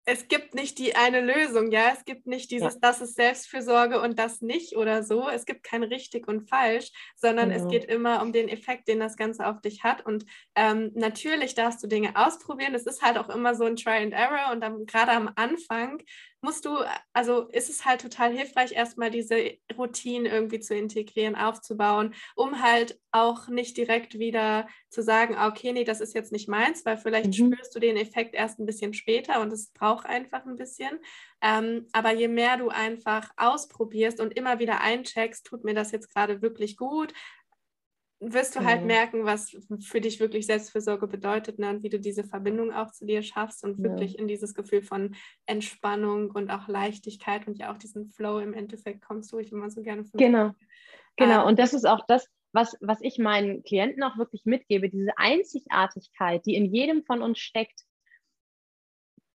es gibt nicht die eine Lösung, ja. Es gibt nicht dieses, ja. das ist Selbstfürsorge und das nicht oder so. Es gibt kein richtig und falsch, sondern genau. es geht immer um den Effekt, den das Ganze auf dich hat. Und ähm, natürlich darfst du Dinge ausprobieren. Es ist halt auch immer so ein Try and Error und dann gerade am Anfang musst du, also ist es halt total hilfreich, erstmal diese Routinen irgendwie zu integrieren, aufzubauen, um halt auch nicht direkt wieder zu sagen, okay, nee, das ist jetzt nicht meins, weil vielleicht mhm. spürst du den Effekt erst ein bisschen später und es braucht einfach ein bisschen. Ähm, aber je mehr du einfach ausprobierst und immer wieder eincheckst, tut mir das jetzt gerade wirklich gut, wirst du halt mhm. merken, was für dich wirklich Selbstfürsorge bedeutet ne? und wie du diese Verbindung auch zu dir schaffst und wirklich ja. in dieses Gefühl von Entspannung und auch Leichtigkeit und ja auch diesen Flow im Endeffekt kommst, wo ich immer so gerne finde. Genau, genau. Ähm, und das ist auch das, was, was ich meinen Klienten auch wirklich mitgebe, diese Einzigartigkeit, die in jedem von uns steckt.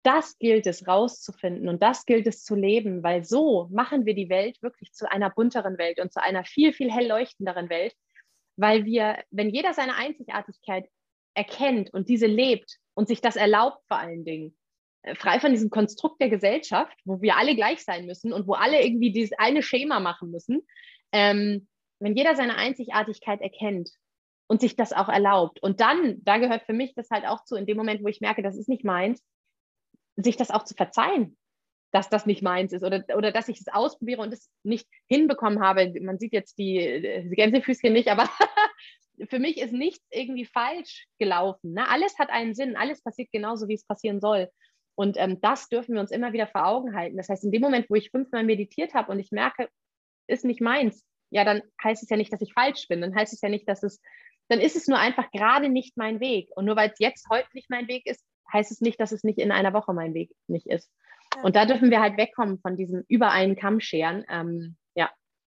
Das gilt es rauszufinden und das gilt es zu leben, weil so machen wir die Welt wirklich zu einer bunteren Welt und zu einer viel, viel hell leuchtenderen Welt, weil wir, wenn jeder seine Einzigartigkeit erkennt und diese lebt und sich das erlaubt vor allen Dingen, äh, frei von diesem Konstrukt der Gesellschaft, wo wir alle gleich sein müssen und wo alle irgendwie dieses eine Schema machen müssen, ähm, wenn jeder seine Einzigartigkeit erkennt und sich das auch erlaubt. Und dann, da gehört für mich das halt auch zu, in dem Moment, wo ich merke, das ist nicht meins, sich das auch zu verzeihen dass das nicht meins ist oder, oder dass ich es ausprobiere und es nicht hinbekommen habe. Man sieht jetzt die, die Gänsefüßchen nicht, aber für mich ist nichts irgendwie falsch gelaufen. Ne? Alles hat einen Sinn, alles passiert genauso, wie es passieren soll. Und ähm, das dürfen wir uns immer wieder vor Augen halten. Das heißt, in dem Moment, wo ich fünfmal meditiert habe und ich merke, ist nicht meins, ja, dann heißt es ja nicht, dass ich falsch bin. Dann heißt es ja nicht, dass es, dann ist es nur einfach gerade nicht mein Weg. Und nur weil es jetzt heute nicht mein Weg ist, heißt es nicht, dass es nicht in einer Woche mein Weg nicht ist. Und da dürfen wir halt wegkommen von diesem über einen Kamm scheren. Ähm,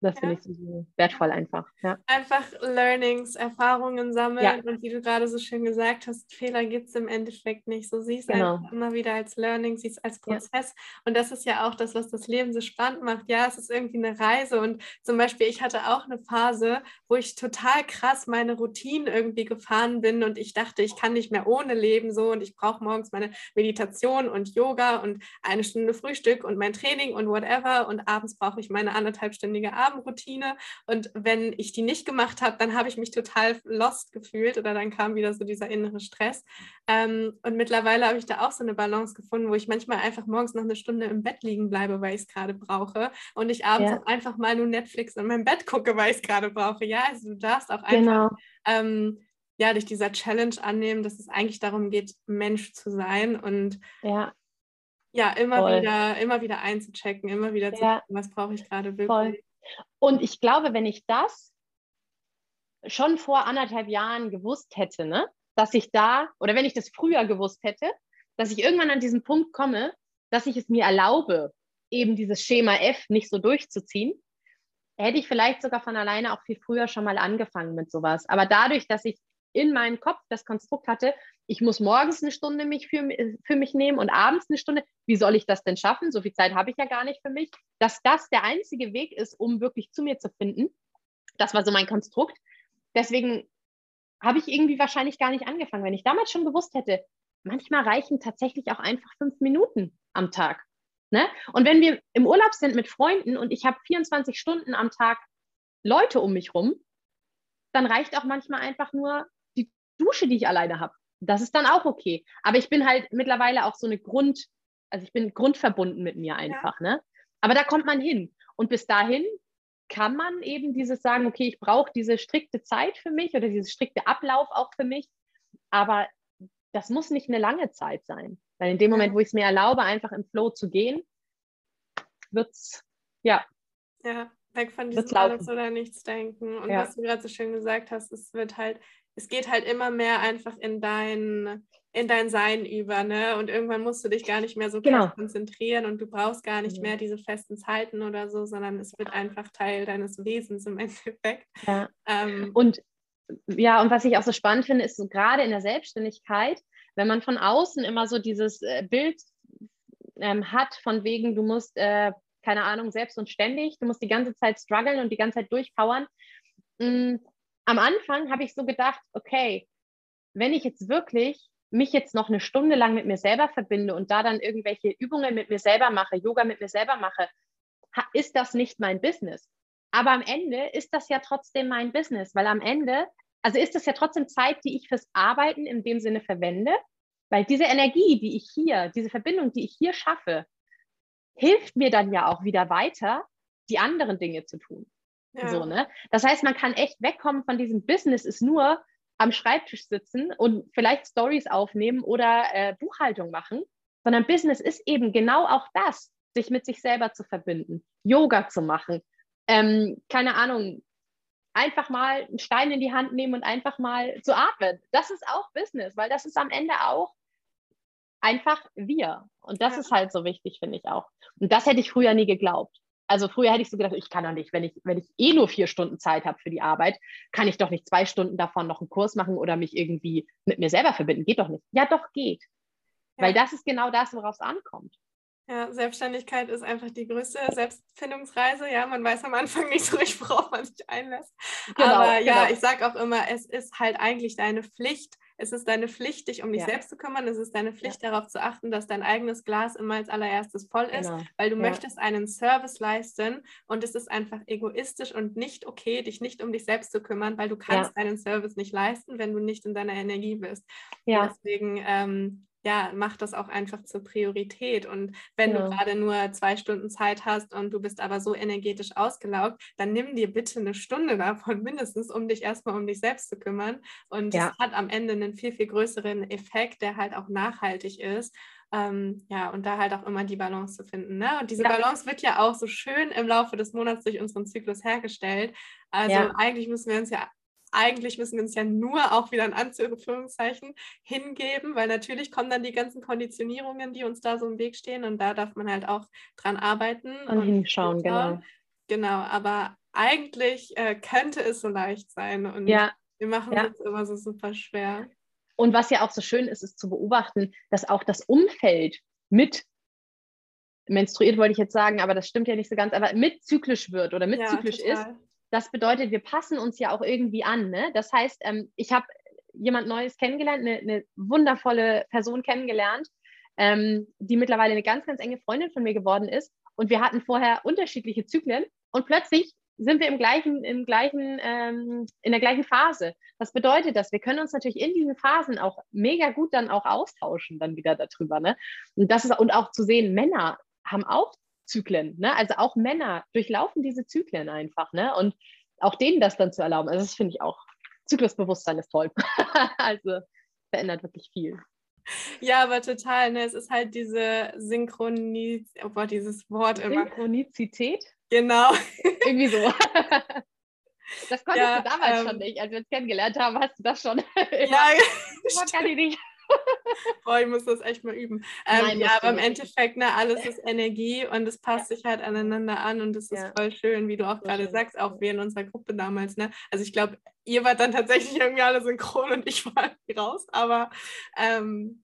das ja. finde ich so wertvoll einfach. Ja. Einfach Learnings, Erfahrungen sammeln ja. und wie du gerade so schön gesagt hast, Fehler gibt es im Endeffekt nicht. So siehst du genau. immer wieder als Learning, siehst als Prozess. Und das ist ja auch das, was das Leben so spannend macht. Ja, es ist irgendwie eine Reise. Und zum Beispiel, ich hatte auch eine Phase, wo ich total krass meine Routinen irgendwie gefahren bin und ich dachte, ich kann nicht mehr ohne leben so und ich brauche morgens meine Meditation und Yoga und eine Stunde Frühstück und mein Training und whatever und abends brauche ich meine anderthalbstündige Abend Abendroutine und wenn ich die nicht gemacht habe, dann habe ich mich total lost gefühlt oder dann kam wieder so dieser innere Stress. Ähm, und mittlerweile habe ich da auch so eine Balance gefunden, wo ich manchmal einfach morgens noch eine Stunde im Bett liegen bleibe, weil ich es gerade brauche und ich abends ja. einfach mal nur Netflix in meinem Bett gucke, weil ich es gerade brauche. Ja, also du darfst auch einfach genau. ähm, ja, dich dieser Challenge annehmen, dass es eigentlich darum geht, Mensch zu sein und ja Ja, immer Voll. wieder, immer wieder einzuchecken, immer wieder zu ja. gucken, was brauche ich gerade wirklich. Voll. Und ich glaube, wenn ich das schon vor anderthalb Jahren gewusst hätte, ne, dass ich da, oder wenn ich das früher gewusst hätte, dass ich irgendwann an diesen Punkt komme, dass ich es mir erlaube, eben dieses Schema F nicht so durchzuziehen, hätte ich vielleicht sogar von alleine auch viel früher schon mal angefangen mit sowas. Aber dadurch, dass ich in meinem Kopf das Konstrukt hatte, ich muss morgens eine Stunde mich für, für mich nehmen und abends eine Stunde, wie soll ich das denn schaffen? So viel Zeit habe ich ja gar nicht für mich. Dass das der einzige Weg ist, um wirklich zu mir zu finden, das war so mein Konstrukt. Deswegen habe ich irgendwie wahrscheinlich gar nicht angefangen. Wenn ich damals schon gewusst hätte, manchmal reichen tatsächlich auch einfach fünf Minuten am Tag. Ne? Und wenn wir im Urlaub sind mit Freunden und ich habe 24 Stunden am Tag Leute um mich rum, dann reicht auch manchmal einfach nur Dusche, die ich alleine habe. Das ist dann auch okay. Aber ich bin halt mittlerweile auch so eine Grund, also ich bin grundverbunden mit mir einfach. Ja. Ne? Aber da kommt man hin. Und bis dahin kann man eben dieses sagen, okay, ich brauche diese strikte Zeit für mich oder dieses strikte Ablauf auch für mich. Aber das muss nicht eine lange Zeit sein. Weil in dem Moment, wo ich es mir erlaube, einfach im Flow zu gehen, wird es, ja. Ja, weg von diesem alles oder nichts denken. Und ja. was du gerade so schön gesagt hast, es wird halt, es geht halt immer mehr einfach in dein, in dein Sein über, ne? Und irgendwann musst du dich gar nicht mehr so genau. konzentrieren und du brauchst gar nicht mehr diese festen Zeiten oder so, sondern es wird einfach Teil deines Wesens im Endeffekt. Ja. Ähm, und ja, und was ich auch so spannend finde, ist so gerade in der Selbstständigkeit, wenn man von außen immer so dieses äh, Bild ähm, hat, von wegen, du musst, äh, keine Ahnung, selbst und ständig, du musst die ganze Zeit strugglen und die ganze Zeit durchpowern. Mm, am Anfang habe ich so gedacht, okay, wenn ich jetzt wirklich mich jetzt noch eine Stunde lang mit mir selber verbinde und da dann irgendwelche Übungen mit mir selber mache, Yoga mit mir selber mache, ist das nicht mein Business. Aber am Ende ist das ja trotzdem mein Business, weil am Ende, also ist das ja trotzdem Zeit, die ich fürs Arbeiten in dem Sinne verwende, weil diese Energie, die ich hier, diese Verbindung, die ich hier schaffe, hilft mir dann ja auch wieder weiter, die anderen Dinge zu tun. Ja. So, ne? Das heißt, man kann echt wegkommen von diesem Business, ist nur am Schreibtisch sitzen und vielleicht Stories aufnehmen oder äh, Buchhaltung machen, sondern Business ist eben genau auch das, sich mit sich selber zu verbinden, Yoga zu machen, ähm, keine Ahnung, einfach mal einen Stein in die Hand nehmen und einfach mal zu atmen. Das ist auch Business, weil das ist am Ende auch einfach wir. Und das ja. ist halt so wichtig, finde ich auch. Und das hätte ich früher nie geglaubt. Also früher hätte ich so gedacht, ich kann doch nicht, wenn ich, wenn ich eh nur vier Stunden Zeit habe für die Arbeit, kann ich doch nicht zwei Stunden davon noch einen Kurs machen oder mich irgendwie mit mir selber verbinden. Geht doch nicht. Ja, doch geht. Ja. Weil das ist genau das, worauf es ankommt. Ja, Selbstständigkeit ist einfach die größte Selbstfindungsreise. Ja, man weiß am Anfang nicht so richtig, worauf man sich einlässt. Genau, Aber ja, genau. ich sage auch immer, es ist halt eigentlich deine Pflicht. Es ist deine Pflicht, dich um dich ja. selbst zu kümmern. Es ist deine Pflicht, ja. darauf zu achten, dass dein eigenes Glas immer als allererstes voll ist, genau. weil du ja. möchtest einen Service leisten und es ist einfach egoistisch und nicht okay, dich nicht um dich selbst zu kümmern, weil du kannst einen Service nicht leisten, wenn du nicht in deiner Energie bist. Ja. deswegen ähm, ja, mach das auch einfach zur Priorität. Und wenn ja. du gerade nur zwei Stunden Zeit hast und du bist aber so energetisch ausgelaugt, dann nimm dir bitte eine Stunde davon mindestens, um dich erstmal um dich selbst zu kümmern. Und ja. das hat am Ende einen viel, viel größeren Effekt, der halt auch nachhaltig ist. Ähm, ja, und da halt auch immer die Balance zu finden. Ne? Und diese ja. Balance wird ja auch so schön im Laufe des Monats durch unseren Zyklus hergestellt. Also eigentlich müssen wir uns ja eigentlich müssen wir uns ja nur auch wieder in Anführungszeichen hingeben, weil natürlich kommen dann die ganzen Konditionierungen, die uns da so im Weg stehen und da darf man halt auch dran arbeiten. Und, und hinschauen, genau. Genau, aber eigentlich äh, könnte es so leicht sein und ja. wir machen ja. es immer so super schwer. Und was ja auch so schön ist, ist zu beobachten, dass auch das Umfeld mit menstruiert wollte ich jetzt sagen, aber das stimmt ja nicht so ganz, aber mit zyklisch wird oder mit ja, zyklisch total. ist das bedeutet, wir passen uns ja auch irgendwie an. Ne? Das heißt, ähm, ich habe jemand Neues kennengelernt, eine, eine wundervolle Person kennengelernt, ähm, die mittlerweile eine ganz, ganz enge Freundin von mir geworden ist. Und wir hatten vorher unterschiedliche Zyklen und plötzlich sind wir im gleichen, im gleichen, ähm, in der gleichen Phase. Was bedeutet das? Wir können uns natürlich in diesen Phasen auch mega gut dann auch austauschen, dann wieder darüber. Ne? Und das ist und auch zu sehen, Männer haben auch Zyklen. Ne? Also auch Männer durchlaufen diese Zyklen einfach. Ne? Und auch denen das dann zu erlauben, also das finde ich auch, Zyklusbewusstsein ist toll. also verändert wirklich viel. Ja, aber total, ne? Es ist halt diese Synchronizität, oh dieses Wort immer. Synchronizität? Genau. Irgendwie so. Das konntest ja, du damals ähm, schon nicht. Als wir uns kennengelernt haben, hast du das schon. ja, das kann ich nicht. Boah, ich muss das echt mal üben. Ähm, Nein, ja, aber im Endeffekt, ne, alles ist Energie und es passt ja. sich halt aneinander an und ist ja. voll schön, wie du auch gerade sagst, auch wir in unserer Gruppe damals. Ne? Also ich glaube, ihr wart dann tatsächlich irgendwie alle synchron und ich war irgendwie raus, aber ähm,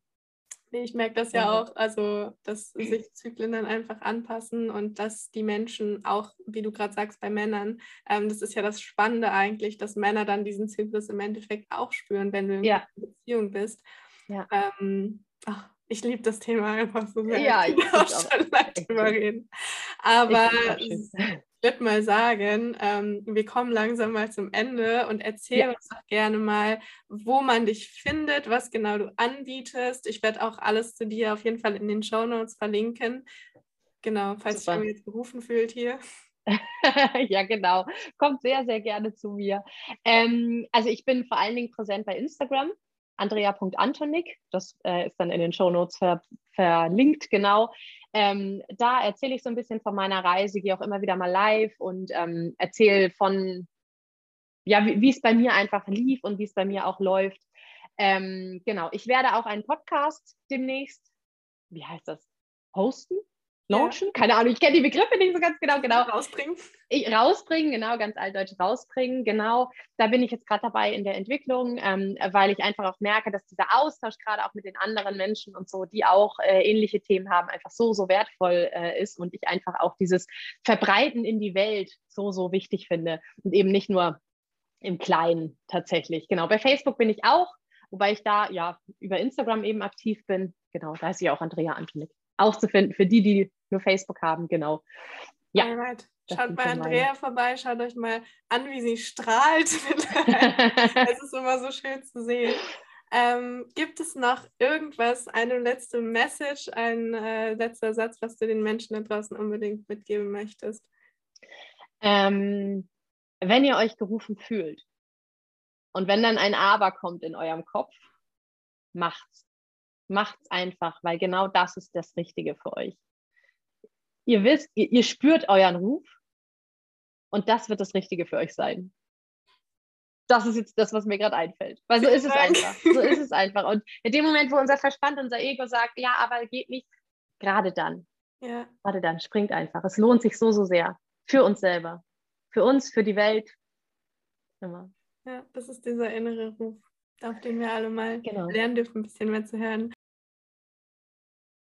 nee, ich merke das ja auch, also dass sich Zyklen dann einfach anpassen und dass die Menschen auch, wie du gerade sagst, bei Männern, ähm, das ist ja das Spannende eigentlich, dass Männer dann diesen Zyklus im Endeffekt auch spüren, wenn du in einer Beziehung bist. Ja. Ähm, ach, ich liebe das Thema einfach so sehr. Ja, ich will auch schon lange drüber reden. Aber ich würde mal sagen, ähm, wir kommen langsam mal zum Ende und erzähl ja. uns doch gerne mal, wo man dich findet, was genau du anbietest. Ich werde auch alles zu dir auf jeden Fall in den Show Notes verlinken. Genau, falls Super. sich jetzt berufen fühlt hier. ja, genau. Kommt sehr, sehr gerne zu mir. Ähm, also ich bin vor allen Dingen präsent bei Instagram andrea.antonik, das äh, ist dann in den Shownotes ver verlinkt, genau. Ähm, da erzähle ich so ein bisschen von meiner Reise, gehe auch immer wieder mal live und ähm, erzähle von, ja, wie es bei mir einfach lief und wie es bei mir auch läuft. Ähm, genau, ich werde auch einen Podcast demnächst, wie heißt das, hosten? Launchen, ja. keine Ahnung, ich kenne die Begriffe nicht so ganz genau, genau. Rausbringen. Ich, rausbringen, genau, ganz altdeutsch rausbringen, genau. Da bin ich jetzt gerade dabei in der Entwicklung, ähm, weil ich einfach auch merke, dass dieser Austausch gerade auch mit den anderen Menschen und so, die auch äh, ähnliche Themen haben, einfach so, so wertvoll äh, ist und ich einfach auch dieses Verbreiten in die Welt so, so wichtig finde und eben nicht nur im Kleinen tatsächlich. Genau, bei Facebook bin ich auch, wobei ich da ja über Instagram eben aktiv bin. Genau, da ist ja auch Andrea Antonik aufzufinden für die, die nur Facebook haben, genau. Ja. Alright. Schaut bei Andrea meine. vorbei, schaut euch mal an, wie sie strahlt. es ist immer so schön zu sehen. Ähm, gibt es noch irgendwas, eine letzte Message, ein äh, letzter Satz, was du den Menschen da draußen unbedingt mitgeben möchtest? Ähm, wenn ihr euch gerufen fühlt und wenn dann ein Aber kommt in eurem Kopf, macht's. Macht's einfach, weil genau das ist das Richtige für euch ihr wisst, ihr, ihr spürt euren Ruf und das wird das Richtige für euch sein. Das ist jetzt das, was mir gerade einfällt. Weil so ist es einfach. So ist es einfach. Und in dem Moment, wo unser Verstand, unser Ego sagt, ja, aber geht nicht, gerade dann. Ja. Gerade dann, springt einfach. Es lohnt sich so, so sehr. Für uns selber. Für uns, für die Welt. Immer. Ja, das ist dieser innere Ruf, auf den wir alle mal genau. lernen dürfen, ein bisschen mehr zu hören.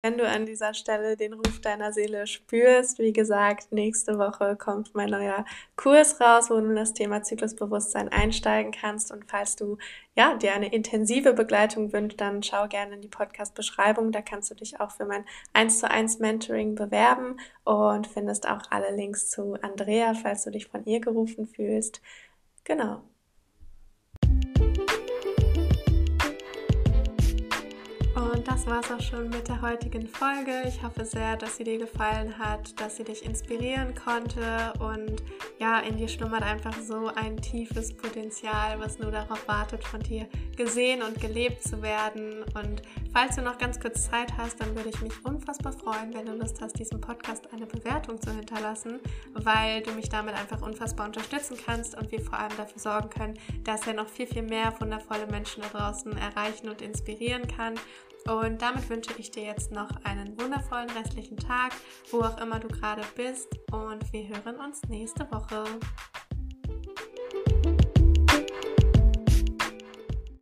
Wenn du an dieser Stelle den Ruf deiner Seele spürst, wie gesagt, nächste Woche kommt mein neuer Kurs raus, wo du in das Thema Zyklusbewusstsein einsteigen kannst. Und falls du ja, dir eine intensive Begleitung wünschst, dann schau gerne in die Podcast-Beschreibung. Da kannst du dich auch für mein 1 zu 1 Mentoring bewerben und findest auch alle Links zu Andrea, falls du dich von ihr gerufen fühlst. Genau. Das war es auch schon mit der heutigen Folge. Ich hoffe sehr, dass sie dir gefallen hat, dass sie dich inspirieren konnte und ja, in dir schlummert einfach so ein tiefes Potenzial, was nur darauf wartet, von dir gesehen und gelebt zu werden. Und falls du noch ganz kurz Zeit hast, dann würde ich mich unfassbar freuen, wenn du Lust hast, diesem Podcast eine Bewertung zu hinterlassen, weil du mich damit einfach unfassbar unterstützen kannst und wir vor allem dafür sorgen können, dass er noch viel, viel mehr wundervolle Menschen da draußen erreichen und inspirieren kann. Und damit wünsche ich dir jetzt noch einen wundervollen restlichen Tag, wo auch immer du gerade bist. Und wir hören uns nächste Woche.